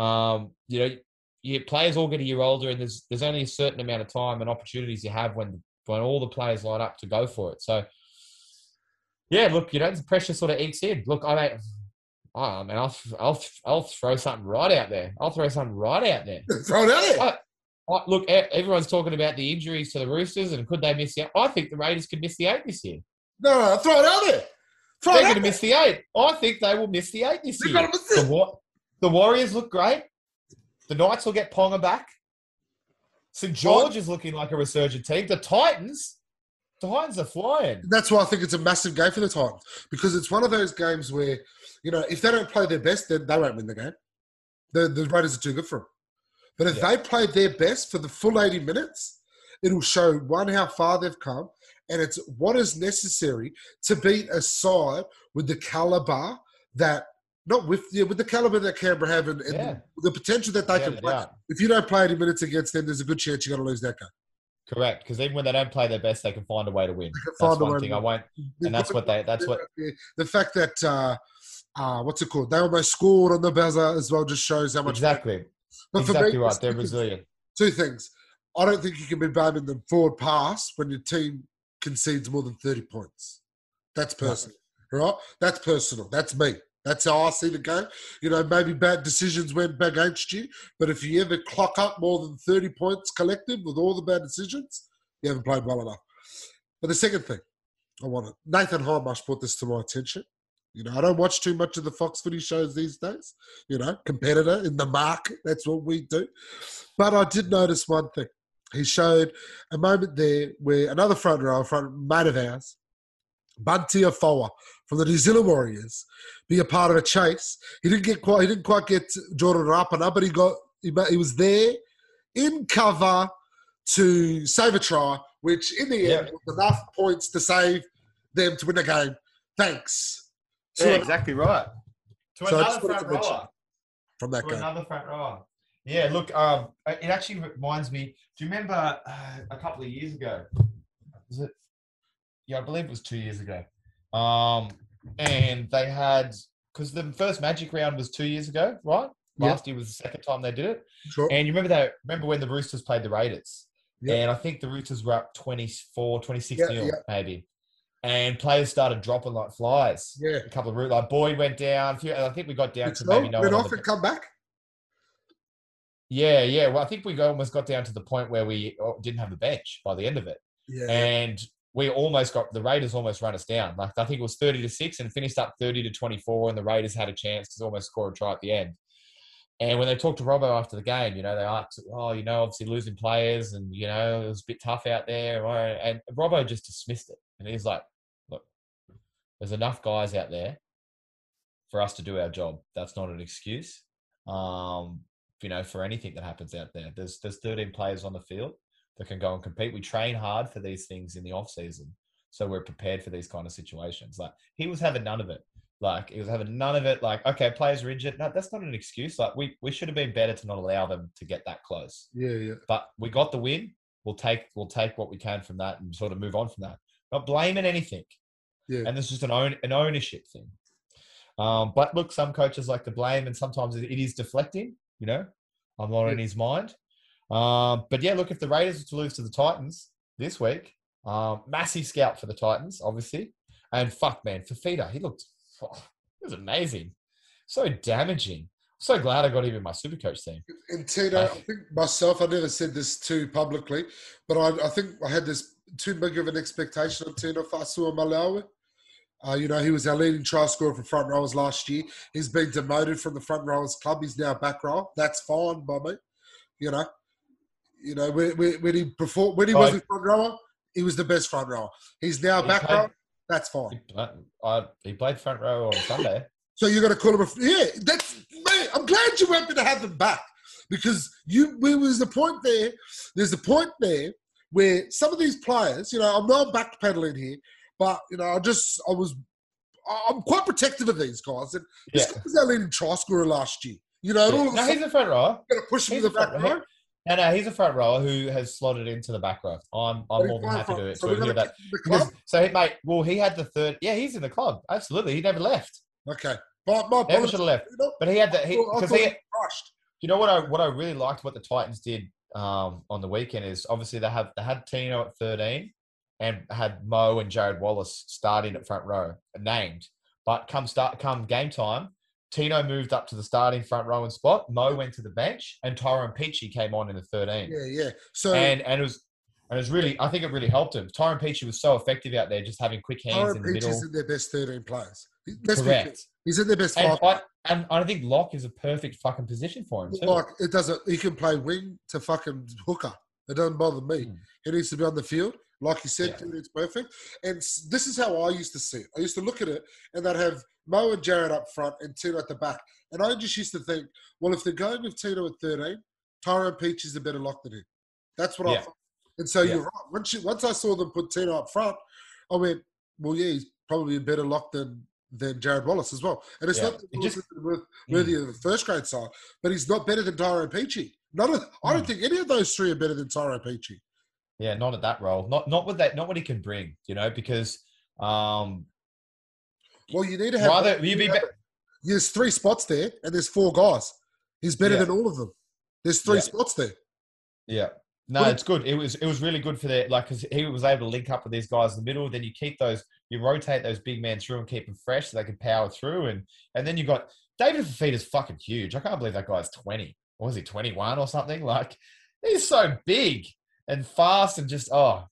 Um, you know, your players all get a year older, and there's there's only a certain amount of time and opportunities you have when when all the players line up to go for it. So, yeah, look, you know, the pressure sort of eats in. Look, I mean, Oh man, I'll I'll I'll throw something right out there. I'll throw something right out there. [LAUGHS] Throw it out there. I, look, everyone's talking about the injuries to the Roosters and could they miss the? eight? I think the Raiders could miss the eight this year. No, no, throw it out there. Throw They're going to miss the eight. I think they will miss the eight this They're year. The. Wa- the Warriors look great. The Knights will get Ponga back. St George is looking like a resurgent team. The Titans, the Titans are flying. That's why I think it's a massive game for the Titans because it's one of those games where, you know, if they don't play their best, then they won't win the game. The, the Raiders are too good for them. But if Yeah. they play their best for the full 80 minutes, it'll show one, how far they've come, and it's what is necessary to beat a side with the caliber that, not with, yeah, with the caliber that Canberra have and, and Yeah. the, the potential that they Without can play. doubt. If you don't play 80 minutes against them, there's a good chance you're going to lose that game. Correct, because even when they don't play their best, they can find a way to win. That's one thing I won't. And that's what they. That's what. [LAUGHS] The fact that uh, uh, what's it called? They almost scored on the buzzer as well just shows how much. Exactly. But for exactly me, right. They're two- resilient. Two things. I don't think you can be blaming them forward pass when your team concedes more than thirty points. That's personal, right? That's personal. That's me. That's how I see the game. You know, maybe bad decisions went against you, but if you ever clock up more than 30 points collective with all the bad decisions, you haven't played well enough. But the second thing, I want it. Nathan Hindmarsh brought this to my attention. You know, I don't watch too much of the Fox footy shows these days. You know, competitor in the market. That's what we do. But I did notice one thing. He showed a moment there where another front row, front mate of ours, Bunty Afoa from the New Zealand Warriors, be a part of a chase. He didn't get quite. He didn't quite get Jordan Rapana, but he got. He, he was there in cover to save a try, which in the end was enough points to save them to win the game. Thanks. Yeah, exactly right. To So another front rower. from that To game. another front rower. Yeah, look, um, it actually reminds me. Do you remember uh, a couple of years ago? Was it? Yeah, I believe it was two years ago. Um, and they had because the first Magic round was two years ago, right? Yeah. Last year was the second time they did it. Sure. And you remember that? Remember when the Roosters played the Raiders? Yeah. And I think the Roosters were up 24, 26 Yeah, nil, maybe. And players started dropping like flies. Yeah. A couple of root like Boyd went down. a few- I think we got down It's to maybe no went off and come back. yeah, yeah. Well, I think we almost got down to the point where we uh, didn't have the bench by the end of it, Yeah. and we almost got the Raiders almost run us down. Like I think it was thirty to six, and finished up thirty to twenty four, and the Raiders had a chance to almost score a try at the end. And when they talked to Robbo after the game, you know, they asked, "Oh, you know, obviously losing players, and you know, it was a bit tough out there." And Robbo just dismissed it, and he's like, "Look, there's enough guys out there for us to do our job. That's not an excuse." Um, you know, for anything that happens out there. There's there's 13 players on the field that can go and compete. We train hard for these things in the off season, so we're prepared for these kind of situations. Like he was having none of it. Like he was having none of it. Like okay, players are injured. No, that's not an excuse. Like we we should have been better to not allow them to get that close. Yeah. Yeah. But we got the win. We'll take we'll take what we can from that and sort of move on from that. Not blaming anything. Yeah. And there's just an own an ownership thing. Um, but look, some coaches like to blame, and sometimes it it is deflecting. You know, I'm not Yeah. in his mind. Um, but yeah, look, if the Raiders were to lose to the Titans this week, um, massive scout for the Titans, obviously. And fuck, man, Fifita, he looked, [LAUGHS] oh, he was amazing, so damaging. so glad I got him in my super coach team. And Tino, I think myself, I never said this too publicly, but I, I think I had this too big of an expectation of Tino Fa'asuamaleaui. Uh, you know, he was our leading try scorer for front rowers last year. He's been demoted from the front rowers club. He's now back row. That's fine by me. You know, you know when, when, when he performed, when he was a front rower, he was the best front rower. He's now He back played- row. That's fine. He, pla- I, he played front row on Sunday. So you're going to call him a yeah? That's mate. I'm glad you want me to have him back because you. There was a point there. There's a point there where some of these players, you know, I'm not backpedaling here, but you know, I just I was I'm quite protective of these guys. And Yeah. this guy was our leading try scorer last year. You know, and all of a No, sudden he's a front rower. going to push him he's to the back row. row. No, no, he's a front rower who has slotted into the back row. I'm, I'm more than happy to, So to we're hear that. to the club. Because, so, he, mate, well, he had the third. Yeah, he's in the club. Absolutely. He never left. Okay, my, my Never should have left. You know, But he had the. I He, thought- I because thought he, he rushed. you know what I what I really liked what the Titans did um, on the weekend is obviously they have they had Tino at 13 and had Mo and Jarrod Wallace starting at front row named. But come start come game time, Tino moved up to the starting front row and spot. Mo went to the bench, and Tyrone Peachey came on in the 13. Yeah, yeah. So And and it was and it was really I think it really helped him. Tyrone Peachey was so effective out there, just having quick hands Tyrone in the Peach middle. is in their best 13 players. Let's. Correct. He's in their best And. I, and I think lock is a perfect fucking position for him too. Like it doesn't. He can play wing to fucking hooker. It doesn't bother me. Mm. He needs to be on the field, like you said. Yeah. It's perfect. And this is how I used to see it. I used to look at it, and they'd have Mo and Jarrod up front and Tino at the back. And I just used to think, well, if they're going with Tino at thirteen, Tyrone Peach is a better lock than him. That's what I thought. And so Yeah. you're right. Once you, once I saw them put Tino up front, I went, well, yeah, he's probably a better lock than than Jarrod Wallace as well. And it's Yeah. not that just- worth, worthy of the first grade side, but he's not better than Tyrone Peachey. None of, I don't Mm. think any of those three are better than Tyrone Peachey. Yeah, not at that role. Not not what that not what he can bring, you know, because um Well, you need to have. rather you be, have- be- there's three spots there, and there's four guys. He's better Yeah. than all of them. There's three Yeah. spots there. yeah. No, it's good. It was it was really good for that. Like, cause he was able to link up with these guys in the middle. Then you keep those, you rotate those big men through and keep them fresh so they can power through. And and then you've got David Fifita's fucking huge. I can't believe that guy's twenty. Or was he twenty one or something? Like, he's so big and fast and just oh,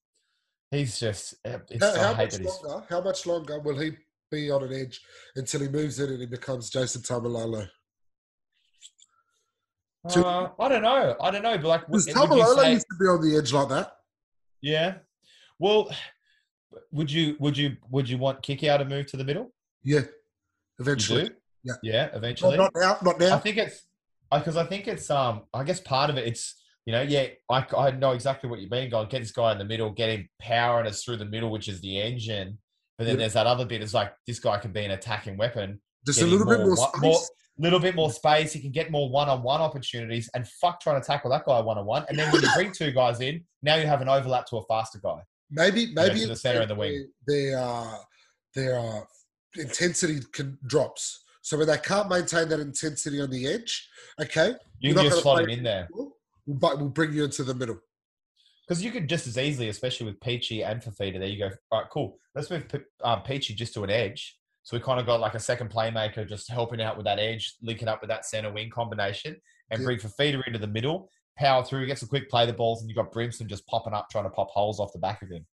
he's just. It's, How, how much longer? How much longer will he be on an edge until he moves in and he becomes Jason Taumalolo? Uh, I don't know. I don't know. But like, Taumalolo say- used to be on the edge like that. Yeah. Well, would you would you would you want kick out to move to the middle? Yeah, eventually. Yeah. Yeah, eventually. not now. Not now. I think it's because I think it's um I guess part of it it's you know yeah I, I know exactly what you mean. Go get this guy in the middle, get him powering us through the middle, which is the engine. But then Yeah. there's that other bit. It's like this guy can be an attacking weapon. Just a little bit more more space. more- Little bit more space. He can get more one-on-one opportunities, and fuck trying to tackle that guy one-on-one. And then when you bring two guys in, now you have an overlap to a faster guy. Maybe, maybe to the center and the wing. Their uh, their uh, intensity can drops. So when they can't maintain that intensity on the edge, okay, You can just slot him in there. but we'll bring you into the middle. Because you could just as easily, especially with Peachey and Fifita, there you go. All right, cool. Let's move um, Peachey just to an edge. So we kind of got like a second playmaker just helping out with that edge, linking up with that center wing combination, and Yeah. bring Fifita into the middle, power through, He gets a quick play the balls, and you've got Brimson just popping up, trying to pop holes off the back of him.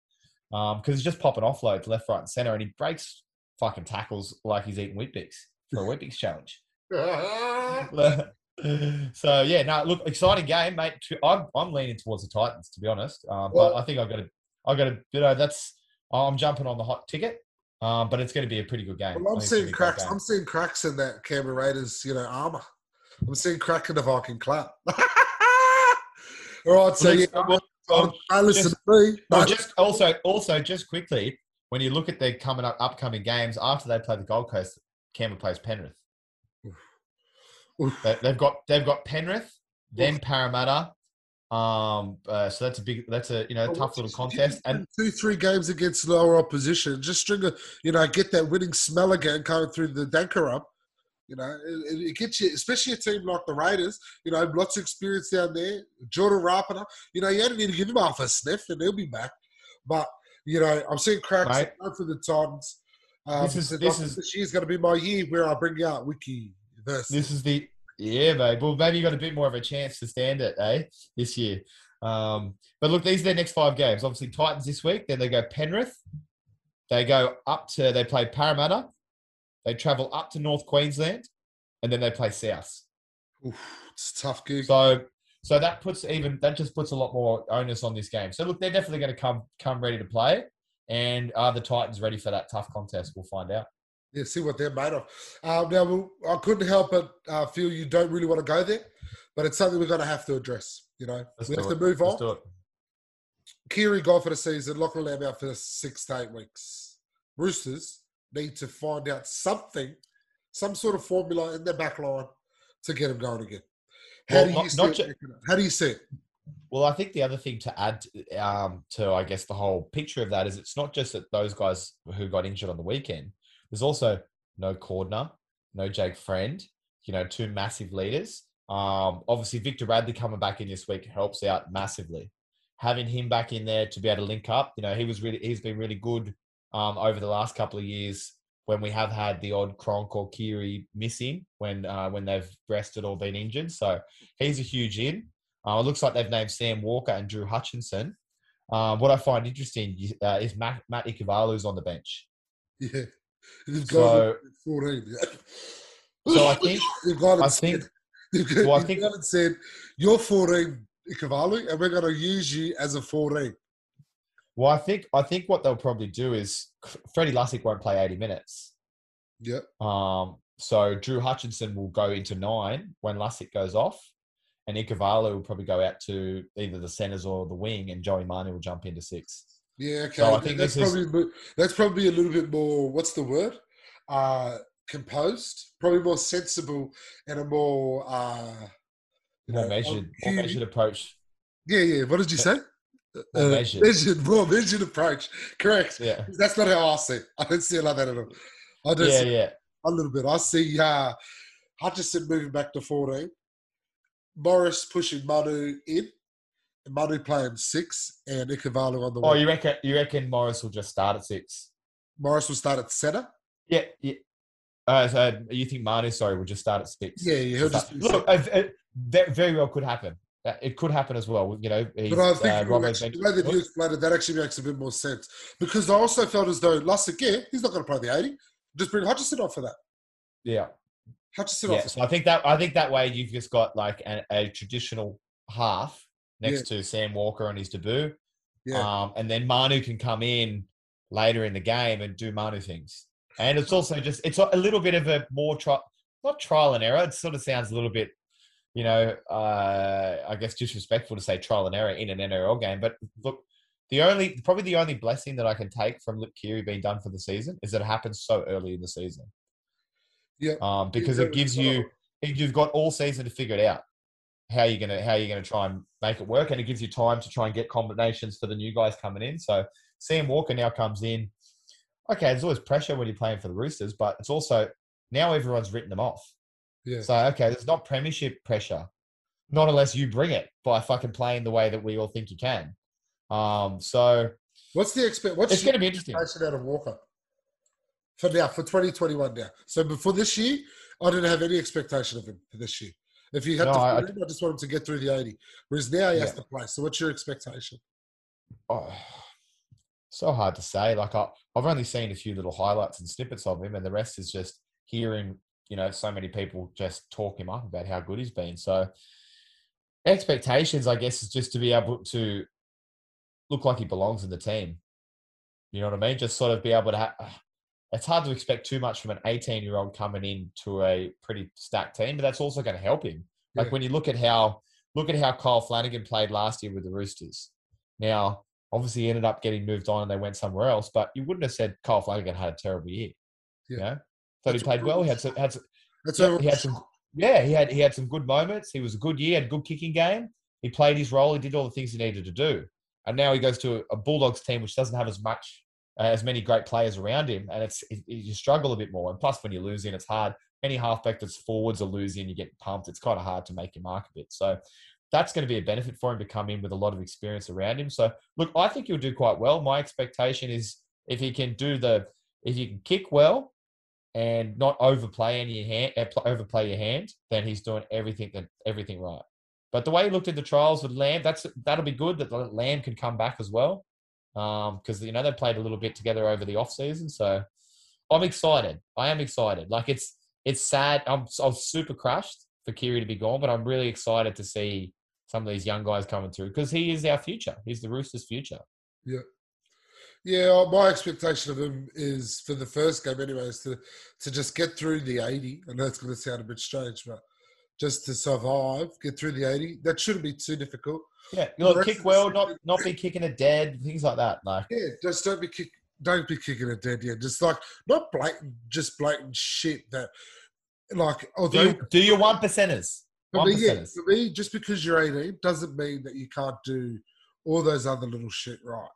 Because he's just popping offloads left, right, and center, and he breaks fucking tackles like he's eating Weet Bix for a Weet Bix challenge. [LAUGHS] so yeah, no, look, exciting game, mate. I'm I'm leaning towards the Titans to be honest, um, Well- but I think I've got to, I've got to, you know, that's I'm jumping on the hot ticket, um, but it's going to be a pretty good game. Well, I'm think it's gonna seeing be a great cracks. I'm seeing cracks in that Canberra Raiders, you know, armor. I'm seeing crack in the Viking clap. [LAUGHS] All right, so yeah, well, well, listen just- to me. well, just also also just quickly, when you look at their coming up upcoming games after they play the Gold Coast, Canberra plays Penrith. Oof. They, they've got they've got Penrith, then Parramatta. Um, uh, so that's a big, that's a you know tough little contest, and two, three games against lower opposition. Just string a, you know, get that winning smell again coming through the Danker up. You know, it, it gets you, especially a team like the Raiders. You know, lots of experience down there. Jordan Rapana. You know, you only need to give him half a sniff and he'll be back. But you know, I'm seeing cracks Right. for the Titans. Um, This is- this is- this year's going to be my year where I bring out Wiki verse. This is the yeah, mate. Well, maybe you got a bit more of a chance to stand it, eh? This year. Um, but look, these are their next five games. Obviously, Titans this week. Then they go Penrith. They go up to they play Parramatta. They travel up to North Queensland, and then they play South. Oof, it's a tough gig. So so that puts even that just puts a lot more onus on this game. So look, they're definitely going to come come ready to play. And are the Titans ready for that tough contest? We'll find out. Yeah, see what they're made of. Um, now, I couldn't help but uh, feel you don't really want to go there, but it's something we're going to have to address. You know, Let's we have it. to move Let's on. Keary gone for the season. Lachlan Lamb out for six to eight weeks. Roosters need to find out something, some sort of formula in their back line to get them going again. How Well, do you not- see not it? ju- How do you see it? Well, I think the other thing to add um, to, I guess, the whole picture of that is it's not just that those guys who got injured on the weekend. There's also no Cordner, no Jake Friend, you know, two massive leaders. Um, obviously, Victor Radley coming back in this week helps out massively. Having him back in there to be able to link up, you know, he was really, he's been really good um, over the last couple of years when we have had the odd Cronk or Keary missing when uh, when they've rested or been injured. So he's a huge in. Uh, it looks like they've named Sam Walker and Drew Hutchison. Uh, what I find interesting uh, is Matt, Matt Ikuvalu's on the bench. Yeah. So- got 14. Yeah. So I think- they've gone and I think- they've well, I think- said, you're 14, Ikuvalu, and we're going to use you as a 14. Well, I think I think what they'll probably do is Freddie Lussick won't play 80 minutes. Yeah. Um, so Drew Hutchison will go into nine when Lussick goes off, and Ikuvalu will probably go out to either the centers or the wing, and Joey Manu will jump into six. Yeah, okay. So I think that's this is- probably that's probably a little bit more. What's the word? Uh, composed, probably more sensible and a more uh, you More know, measured, more measured approach. Yeah, yeah. What did you say? Uh, measured. measured, more measured approach. Correct. Yeah, That's not how I see it. [LAUGHS] I don't see it like that at all. I just yeah, yeah. a little bit. I see uh, Hutchison moving back to 14, Morris pushing Manu in, and Manu playing six, and Ikuvalu on the Oh, wing. you reckon? You reckon Morris will just start at six? Morris will start at centre. Yeah, yeah. Uh, so you think Manu, sorry, will just start at six? Yeah, yeah, he'll just do Look, uh, it, very well could happen. It could happen as well. You know, But I think uh, it will Robert actually, the way that you explained it, that actually makes a bit more sense. Because I also felt as though yeah, he's not going to play the 80. Just bring Hutchison off for that. yeah, Hutchison yeah. off. So I think that I think that way you've just got like a, a traditional half next to Sam Walker on his debut, Yeah. um, and then Manu can come in later in the game and do Manu things. And it's also just it's a little bit of a more tri- not trial and error. It sort of sounds a little bit, you know, uh, I guess disrespectful to say trial and error in an NRL game. But look, the only probably the only blessing that I can take from Luke Keary being done for the season is that it happens so early in the season. Yeah. Um, because it gives you you've got all season to figure it out how you're gonna how you're gonna try and make it work, and it gives you time to try and get combinations for the new guys coming in. So Sam Walker now comes in. Okay, there's always pressure when you're playing for the Roosters, but it's also now everyone's written them off. Yeah. So okay, there's not premiership pressure, not unless you bring it by fucking playing the way that we all think you can. Um, so What's the expect? What's it's going to be interesting. expectation out of Walker for now for 2021 now? So before this year, I didn't have any expectation of him for this year. If you had No, to, I- I, I just want him to get through the 80. Whereas now he has Yeah. to play. So what's your expectation? Oh, [SIGHS] so hard to say. Like I, I've only seen a few little highlights and snippets of him, and the rest is just hearing, you know, so many people just talk him up about how good he's been. So expectations, I guess, is just to be able to look like he belongs in the team. You know what I mean? Just sort of be able to. Ha- uh, it's hard to expect too much from an 18 year old coming into a pretty stacked team, but that's also going to help him. Like Yeah. when you look at how look at how Kyle Flanagan played last year with the Roosters. Now, obviously, he ended up getting moved on and they went somewhere else. But you wouldn't have said Kyle Flanagan had a terrible year. Yeah. You know, thought he played well. He had some, had some, That's yeah, he had some. Yeah, he had he had some good moments. He was a good year, had a good kicking game. He played his role. He did all the things he needed to do. And now he goes to a Bulldogs team which doesn't have as much, uh, as many great players around him, and it's it, you struggle a bit more. And plus, when you're losing, it's hard. Any halfback that's forwards are losing, you get pumped. It's kind of hard to make your mark a bit. So that's going to be a benefit for him to come in with a lot of experience around him. So look, I think he'll do quite well. My expectation is if he can do the, if he can kick well, and not overplay any hand, uh, overplay your hand, then he's doing everything that everything right. But the way he looked at the trials with Lamb, that's that'll be good. That Lamb can come back as well, because you know they played a little bit together over the off season. So I'm excited. I am excited. Like it's it's sad. I'm I'm super crushed for Keary to be gone, but I'm really excited to see some of these young guys coming through because he is our future. He's the Roosters' future. Yeah, uh, my expectation of him is for the first game, anyways, to to just get through the 80. I know it's going to sound a bit strange, but just to survive, get through the 80. That shouldn't be too difficult. Yeah, The look, kick well, not not be kicking a dead, things like that. Like Yeah, just don't be kick, don't be kicking a dead yet. Just like not blatant, just blatant shit that, like, do you, do your one percenters. for me, yeah, percenters. for me, just because you're 18 doesn't mean that you can't do all those other little shit right.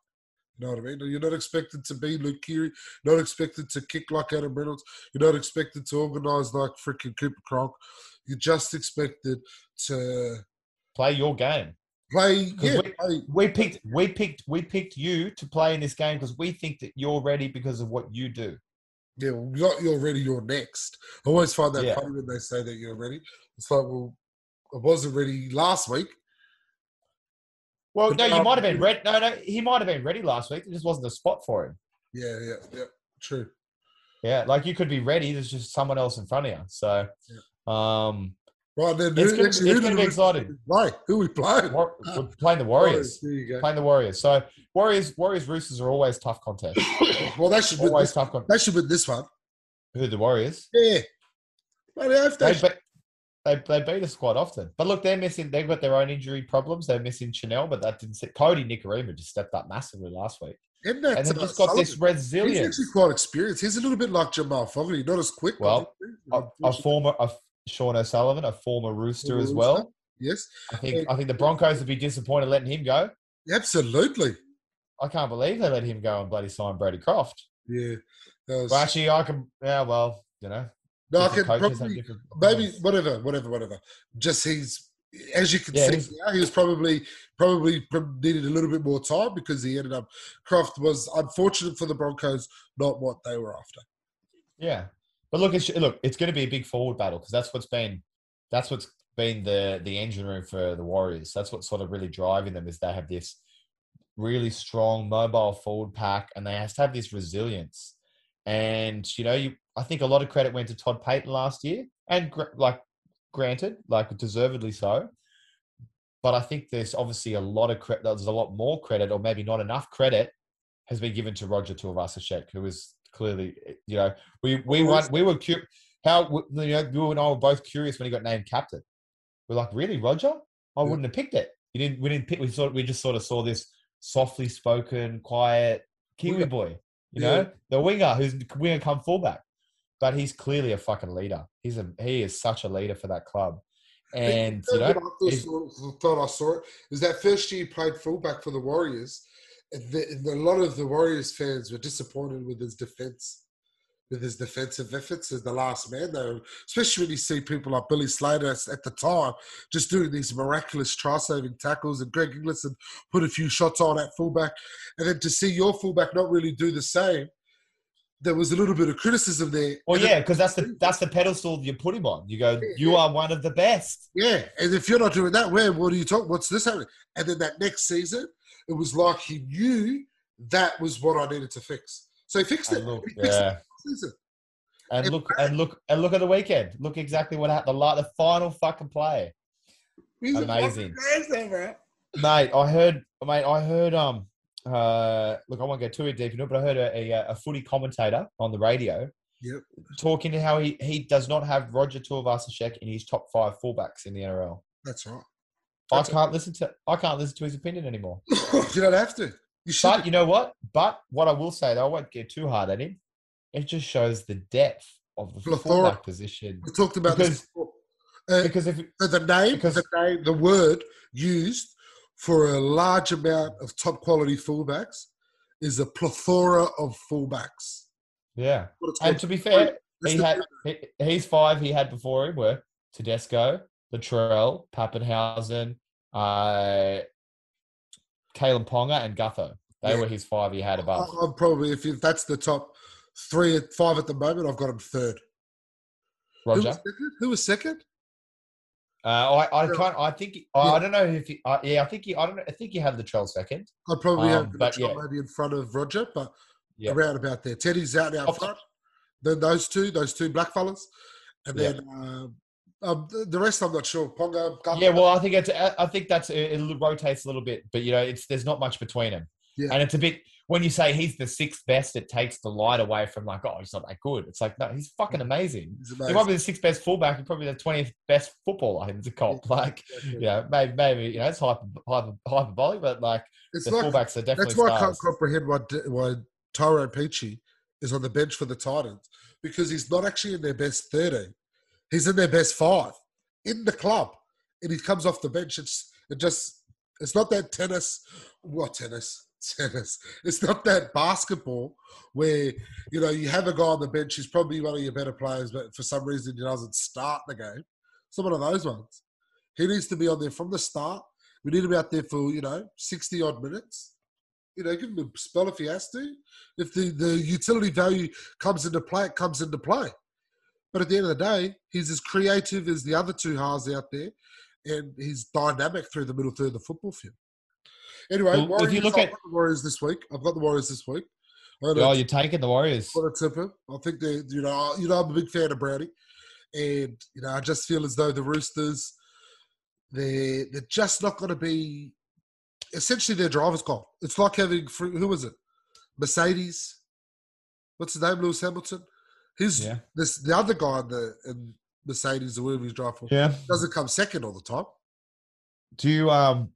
You know what I mean? You're not expected to be Luke Keary, not expected to kick like Adam Reynolds, you're not expected to organise like freaking Cooper Cronk. You're just expected to Play your game. play, yeah, we- play, We picked, we picked, we picked you to play in this game because we think that you're ready because of what you do. Yeah, well, not you're ready, you're next. I always find that Yeah. funny when they say that you're ready. It's like, well, I wasn't ready last week. Well, no, you um, might have been ready. No, no, he might have been ready last week. There just wasn't a spot for him. Yeah, yeah, yeah. True. Yeah, like you could be ready. There's just someone else in front of you. So, um, Right then, It's who, gonna- actually, it's who gonna be we exciting. Play? Who we playing? War- we're playing the [LAUGHS] Warriors. There you go. Playing the Warriors. So, Warriors, Warriors, Roosters are always tough contests. [COUGHS] well, they should. Always This, tough con- they should win this one. Who the Warriors? Yeah. But if they, They, be- they they beat us quite often. But look, they're missing. They've got their own injury problems. They're missing Chanel, but that didn't. Sit. Kodi Nikorima just stepped up massively last week, and and they've uh, just got this Sullivan, He's actually quite experienced. He's a little bit like Jamal Fogarty, not as quick. Well, A, a former, a Sean O'Sullivan, a former Rooster Former as Rooster. well. yes, I think I think the Broncos would be disappointed letting him go. absolutely. I can't believe they let him go and bloody sign Brodie Croft. Yeah. Was- Well, actually, I can. Yeah, well, you know, no, I can probably maybe opinions. whatever, whatever, whatever. Just he's as you can Yeah, see now, he was probably probably needed a little bit more time because he ended up. Croft was unfortunate for the Broncos, not what they were after. Yeah, but look, it's look, it's going to be a big forward battle because that's what's been, that's what's been the the engine room for the Warriors. That's what's sort of really driving them is they have this really strong mobile forward pack and they have to have this resilience. And you know, you I think a lot of credit went to Todd Payten last year, and gr- like granted, like deservedly so. But I think there's obviously a lot of credit. There's a lot more credit, or maybe not enough credit, has been given to Roger Tuivasa-Sheck, who is clearly, eh, you know, we we want we were cu- how you know you and I were both curious when he got named captain. We're like, really, Roger? I wouldn't have picked it. You didn't. We didn't pick. We sort. We just sort of saw this softly spoken, quiet Kiwi boy. You Yeah. know, the winger who's winger come fullback, but he's clearly a fucking leader. He's a he is such a leader for that club, and you know, I thought, I saw it is that first year he played fullback for the Warriors. And the, a lot of the Warriors fans were disappointed with his defense, with his defensive efforts as the last man. Though, especially when you see people like Billy Slater at the time just doing these miraculous try-saving tackles, and Greg Ingleson put a few shots on at fullback, and then to see your fullback not really do the same. There was a little bit of criticism there. well, And yeah, because that's the [LAUGHS] that's the pedestal you put him on. You go, you are one of the best. Yeah, and if you're not doing that, where what are you talking? What's this happening? And then that next season, it was like he knew that was what I needed to fix. So he fixed it. And look, fixed yeah, and And- look, and look, and look at the weekend. Look exactly what happened. The, the final fucking play. He's Amazing. bro. mate. I heard, mate. I heard. Um, uh, look, I won't go too deep into it, but I heard a, a, a footy commentator on the radio Yep. talking to how he he does not have Roger Tuivasa-Sheck in his top five fullbacks in the NRL. That's right. I can't listen to I can't listen to his opinion anymore. [LAUGHS] you don't have to. You should. But you know what? But what I will say, though, I won't get too hard at him. It just shows the depth of the Plethora. fullback position. we talked about because- this before. Uh, Because if the, the name, because- the name, the word used for a large amount of top quality fullbacks is a plethora of fullbacks. yeah, and to be fair, That's he had he, he's five he had before him were Tedesco, Latrell, Papenhuyzen, uh, Kalyn Ponga, and Gutho. They Yeah. were his five he had above. I'm probably if, if that's the top three five at the moment, I've got him third. Who was Roger, second? Who was second? Uh, I I can't. I think I, Yeah. I don't know if he, uh, yeah I think he I don't know I think he had Latrell second. I'd probably Um, have but Latrell yeah. maybe in front of Roger, but Yeah. around about there. Teddy's out out front. Then those two, those two black fellas, and Yeah. then um, um, the, the rest I'm not sure. Ponga. Yeah, well, I think it's I I think that's it, it rotates a little bit, but you know, it's there's not much between them, Yeah. and it's a bit when you say he's the sixth best, it takes the light away from like, oh, he's not that good. It's like, no, he's fucking amazing. He's He amazing. might be the sixth best fullback. He's probably the twentieth best footballer in the comp. Like, Yeah. you know, maybe maybe you know it's hyper, hyper, hyperbolic, but like It's the like fullbacks are definitely That's why I can't comprehend why, why Tyrone Peachey is on the bench for the Titans because he's not actually in their best thirty. He's in their best five in the club. And he comes off the bench. It's it just, it's not that tennis. What tennis? Tennis. It's not that basketball where, you know, you have a guy on the bench who's probably one of your better players, but for some reason he doesn't start the game. It's one of those ones. He needs to be on there from the start. We need him out there for, you know, 60 odd minutes You know, give him a spell if he has to. If the, the utility value comes into play, it comes into play. But at the end of the day, he's as creative as the other two halves out there, and he's dynamic through the middle third of the football field. Anyway, Well, if you look I've at- the Warriors this week. I've got the Warriors this week. Oh, you're taking the Warriors. for the tipper. I think they, you know, you know, I'm a big fan of Brownie, and you know, I just feel as though the Roosters, they they're just not going to be. Essentially, their driver's gone. It's like having who was it? Mercedes. What's his name? Lewis Hamilton. His Yeah. this the other guy in the in Mercedes or whatever he's driving for Yeah. doesn't come second all the time. Do you um?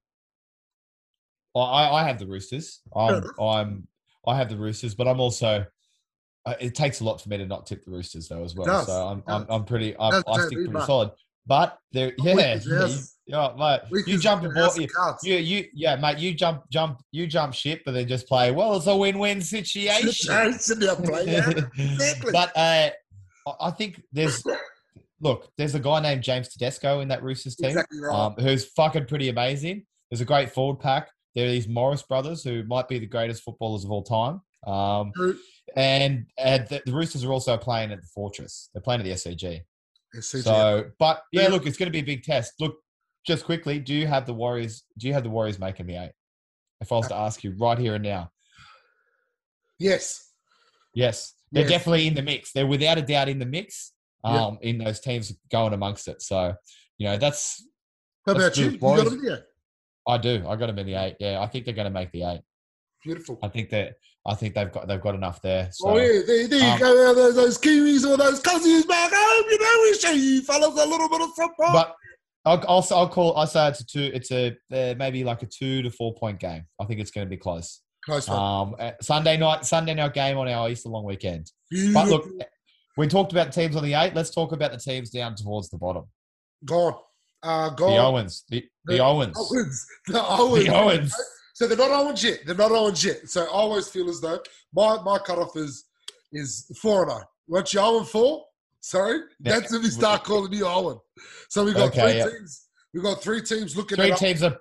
I I have the Roosters. I'm. I'm I have the Roosters, but I'm also. Uh, it takes a lot for me to not tip the Roosters though as well. does, so I'm, I'm. I'm pretty I, I stick pretty back. solid. But there, yeah, as yeah, you, yeah, mate, you jump aboard. You, you, you, yeah, mate, you jump, jump, you jump ship, but then just play. Well, it's a win-win situation. Situation play, yeah. [LAUGHS] Exactly. but uh, I- I think there's look, there's a guy named James Tedesco in that Roosters team, Exactly right. um, who's fucking pretty amazing. There's a great forward pack. There are these Morris brothers who might be the greatest footballers of all time. Um, and uh, the, the Roosters are also playing at the Fortress. They're playing at the SCG. SCG. So, but yeah, look, it's going to be a big test. Look, just quickly, do you have the Warriors? Do you have the Warriors making the eight? If I was to ask you right here and now, yes. yes, they're Yes. definitely in the mix. They're without a doubt in the mix. Um, in those teams going amongst it. So, you know, that's How about you? You I do. I got them in the eight. Yeah, I think they're going to make the eight. Beautiful. I think that I think they've got they've got enough there. So. oh yeah, there, there you um, go. Those, those Kiwis or those cousins back home. You know, we show you fellas a little bit of football. But I'll, I'll, I'll call. I say it's a two. It's a uh, maybe like a two to four point game. I think it's going to be close. Close one. Um, uh, Sunday night, Sunday night game on our Easter long weekend. But look, we talked about teams on the eight. Let's talk about the teams down towards the bottom. gone. Uh, The. Owens. The, the The Owens. Owens. [LAUGHS] The Owens. The Owens. So they're not Owens yet. They're not Owens yet. So I always feel as though my my cutoff is is four and zero. Once you're Owen four, sorry, that's when we start calling you Owen. So we've got Okay, three yeah. teams. We've got three teams looking Three at. teams are.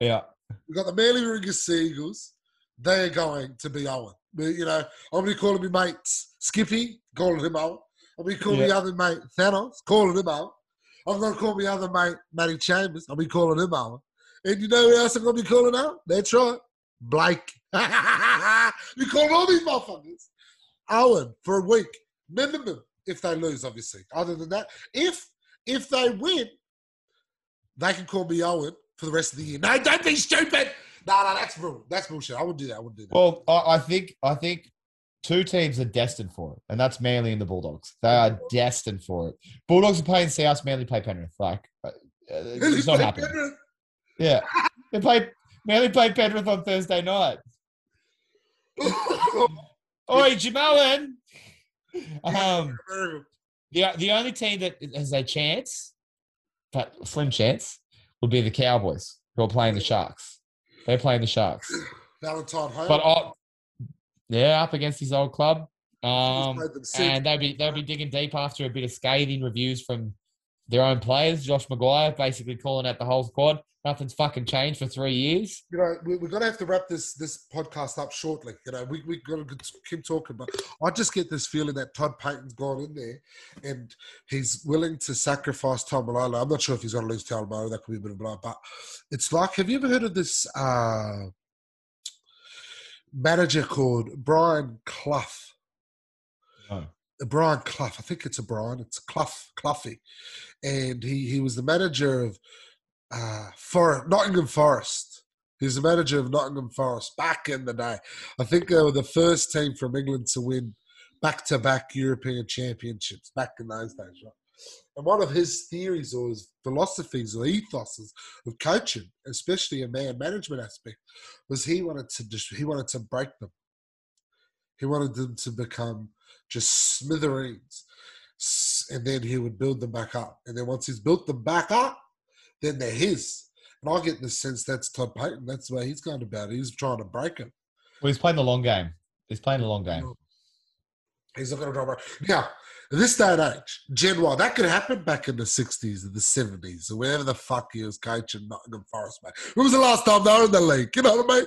Yeah. We've got the Manly Warriors Seagulls. They are going to be Owen. But, you know, I'm going to call my mate Skippy, calling him Owen. I'm going to call Yeah. other mate Thanos, calling him Owen. I'm to call my other mate Matty Chambers. I'll be calling him Owen. And you know who else I'm to be calling out? That's right, Blake. [LAUGHS] you call all these motherfuckers Owen for a week minimum if they lose, obviously. Other than that, if if they win, they can call me Owen for the rest of the year. No, don't be stupid. No, no, that's bull. That's bullshit. I wouldn't do that. I wouldn't do that. Well, I think I think two teams are destined for it, and that's Manly and the Bulldogs. They are destined for it. Bulldogs are playing South. Manly play Penrith. Like uh, it's not happening. Yeah, [LAUGHS] they play. Manly play Penrith on Thursday night. [LAUGHS] Oi, Jamoan. Um, the the only team that has a chance, but slim chance, would be the Cowboys, who are playing the Sharks. They're playing the Sharks, [SIGHS] Valentine Holmes. but uh, yeah, up against his old club. Um, played them six. and they'll be they'll be digging deep after a bit of scathing reviews from their own players. Josh McGuire basically calling out the whole squad. Nothing's fucking changed for three years. you know, we, we're gonna have to wrap this this podcast up shortly. You know, we we gotta keep talking, but I just get this feeling that Todd Payten's gone in there, and he's willing to sacrifice Taumalolo. I'm not sure if he's gonna lose Taumalolo. That could be a bit of a blow, but it's like, have you ever heard of this uh, manager called Brian Clough? No. Brian Clough. I think it's a Brian. It's Clough, Cloughie, and he he was the manager of uh, for Nottingham Forest. He was the manager of Nottingham Forest back in the day. I think they were the first team from England to win back-to-back European championships back in those days, right? And one of his theories or his philosophies or ethoses of coaching, especially a man management aspect, was he wanted to just he wanted to break them. He wanted them to become just smithereens, and then he would build them back up. And then once he's built them back up, then they're his. And I get the sense that's Todd Payten. That's the way he's going about it. He's trying to break it. Well, he's playing the long game. He's playing the long game. He's not going to drop. Now, this day and age, Gen Y, that could happen back in the 60s and the 70s or wherever the fuck he was coaching Nottingham Forest, mate. When was the last time they were in the league? You know what I mean?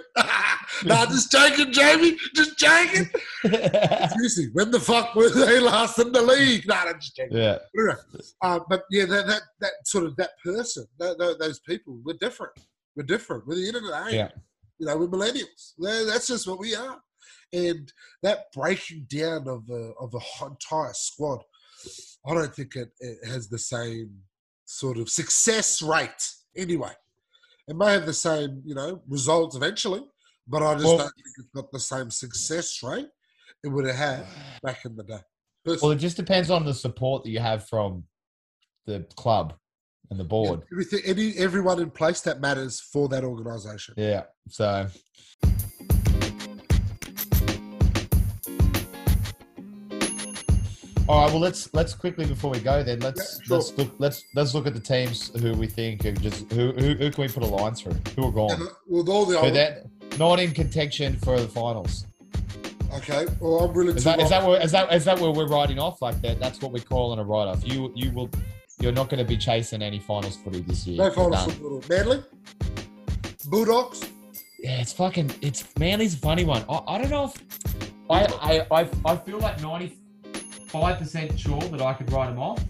[LAUGHS] nah, just joking, Jamie. Just joking. [LAUGHS] Seriously, when the fuck were they last in the league? Nah, I'm just joking. yeah. Uh, but yeah, that, that that sort of that person, that, that, those people, we're different. We're different. We're the internet age. Yeah. You know, we're millennials. That's just what we are. And that breaking down of a of whole entire squad, I don't think it, it has the same sort of success rate. Anyway, it may have the same, you know, results eventually, but I just Well- don't think it's got the same success rate it would have had back in the day. Well, it just depends on the support that you have from the club and the board. Everything, any, everyone in place that matters for that organisation. Yeah. So. All right. Well, let's let's quickly before we go then let's Yeah, sure. let's look let's let's look at the teams who we think are just who who, who can we put a line through? Who are gone? With all the that not in contention for the finals. okay, well, I'm really. Is that is that where is that is that where we're riding off like that? That's what we're calling a write off. You you will you're not going to be chasing any finals footy this year. no You're final football. Manly, Bulldogs. Yeah, it's fucking. It's Manly's a funny one. I, I don't know if I, I I I feel like ninety five percent sure that I could write them off,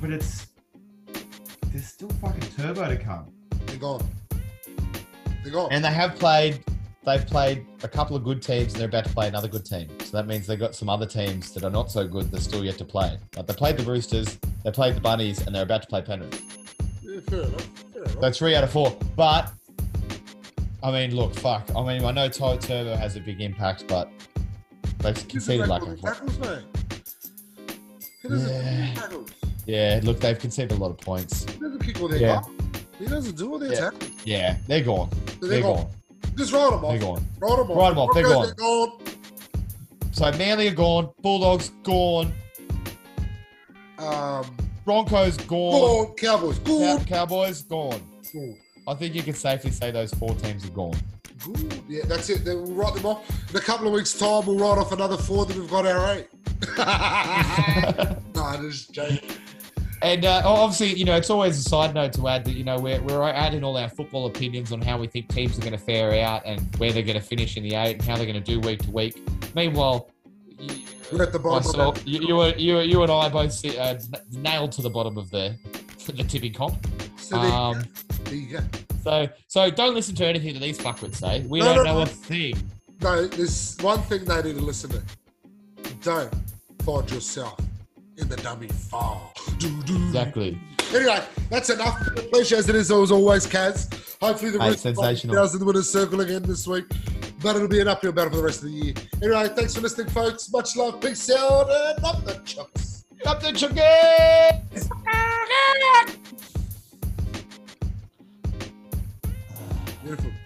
but it's there's still fucking turbo to come. They're gone. They're gone. And they have played. They've played a couple of good teams, and they're about to play another good team. So that means they've got some other teams that are not so good. They're still yet to play. Like they played the Roosters, they played the Bunnies, and they're about to play Penrith. yeah, fair enough. Fair enough. So three out of four. But I mean, look, fuck. I mean, I know Ty Turbo has a big impact, but a conceded like a tackles, mate. He Yeah. tackles. yeah. Look, they've conceded a lot of points. He doesn't kick all their Yeah. He doesn't do all their Yeah. tackles. Yeah, they're gone. So They're gone. gone. Just write them off. They're gone. Write them off. Write 'em off. They're gone. They're gone. So Manly are gone. Bulldogs gone. Um, Broncos gone. gone. Cowboys. Cow- Good. Cowboys gone. Good. I think you can safely say those four teams are gone. Good. Yeah, that's it. Then we'll write them off. In a couple of weeks' time, we'll write off another four that we've got our eight. no, I'm just joking. And uh, obviously, you know, it's always a side note to add that, you know, we're, we're adding all our football opinions on how we think teams are going to fare out and where they're going to finish in the eight and how they're going to do week to week. Meanwhile, you, We're at the bottom myself, you, you, and- you, you and I both sit, uh, nailed to the bottom of the the tipping comp. So there, Um, you [LAUGHS] go. there you go. so so don't listen to anything that these fuckwits say. We No, don't no, know no. a thing. No, there's one thing they need to listen to. Don't find yourself in the dummy file. Exactly. Anyway, that's enough. Pleasure as it is as always, Kaz. Hopefully the Mate, Roosters sensational. doesn't win a circle again this week. But it'll be an uphill battle for the rest of the year. Anyway, thanks for listening, folks. Much love. Peace out and up the chucks. Up the chickens! Beautiful.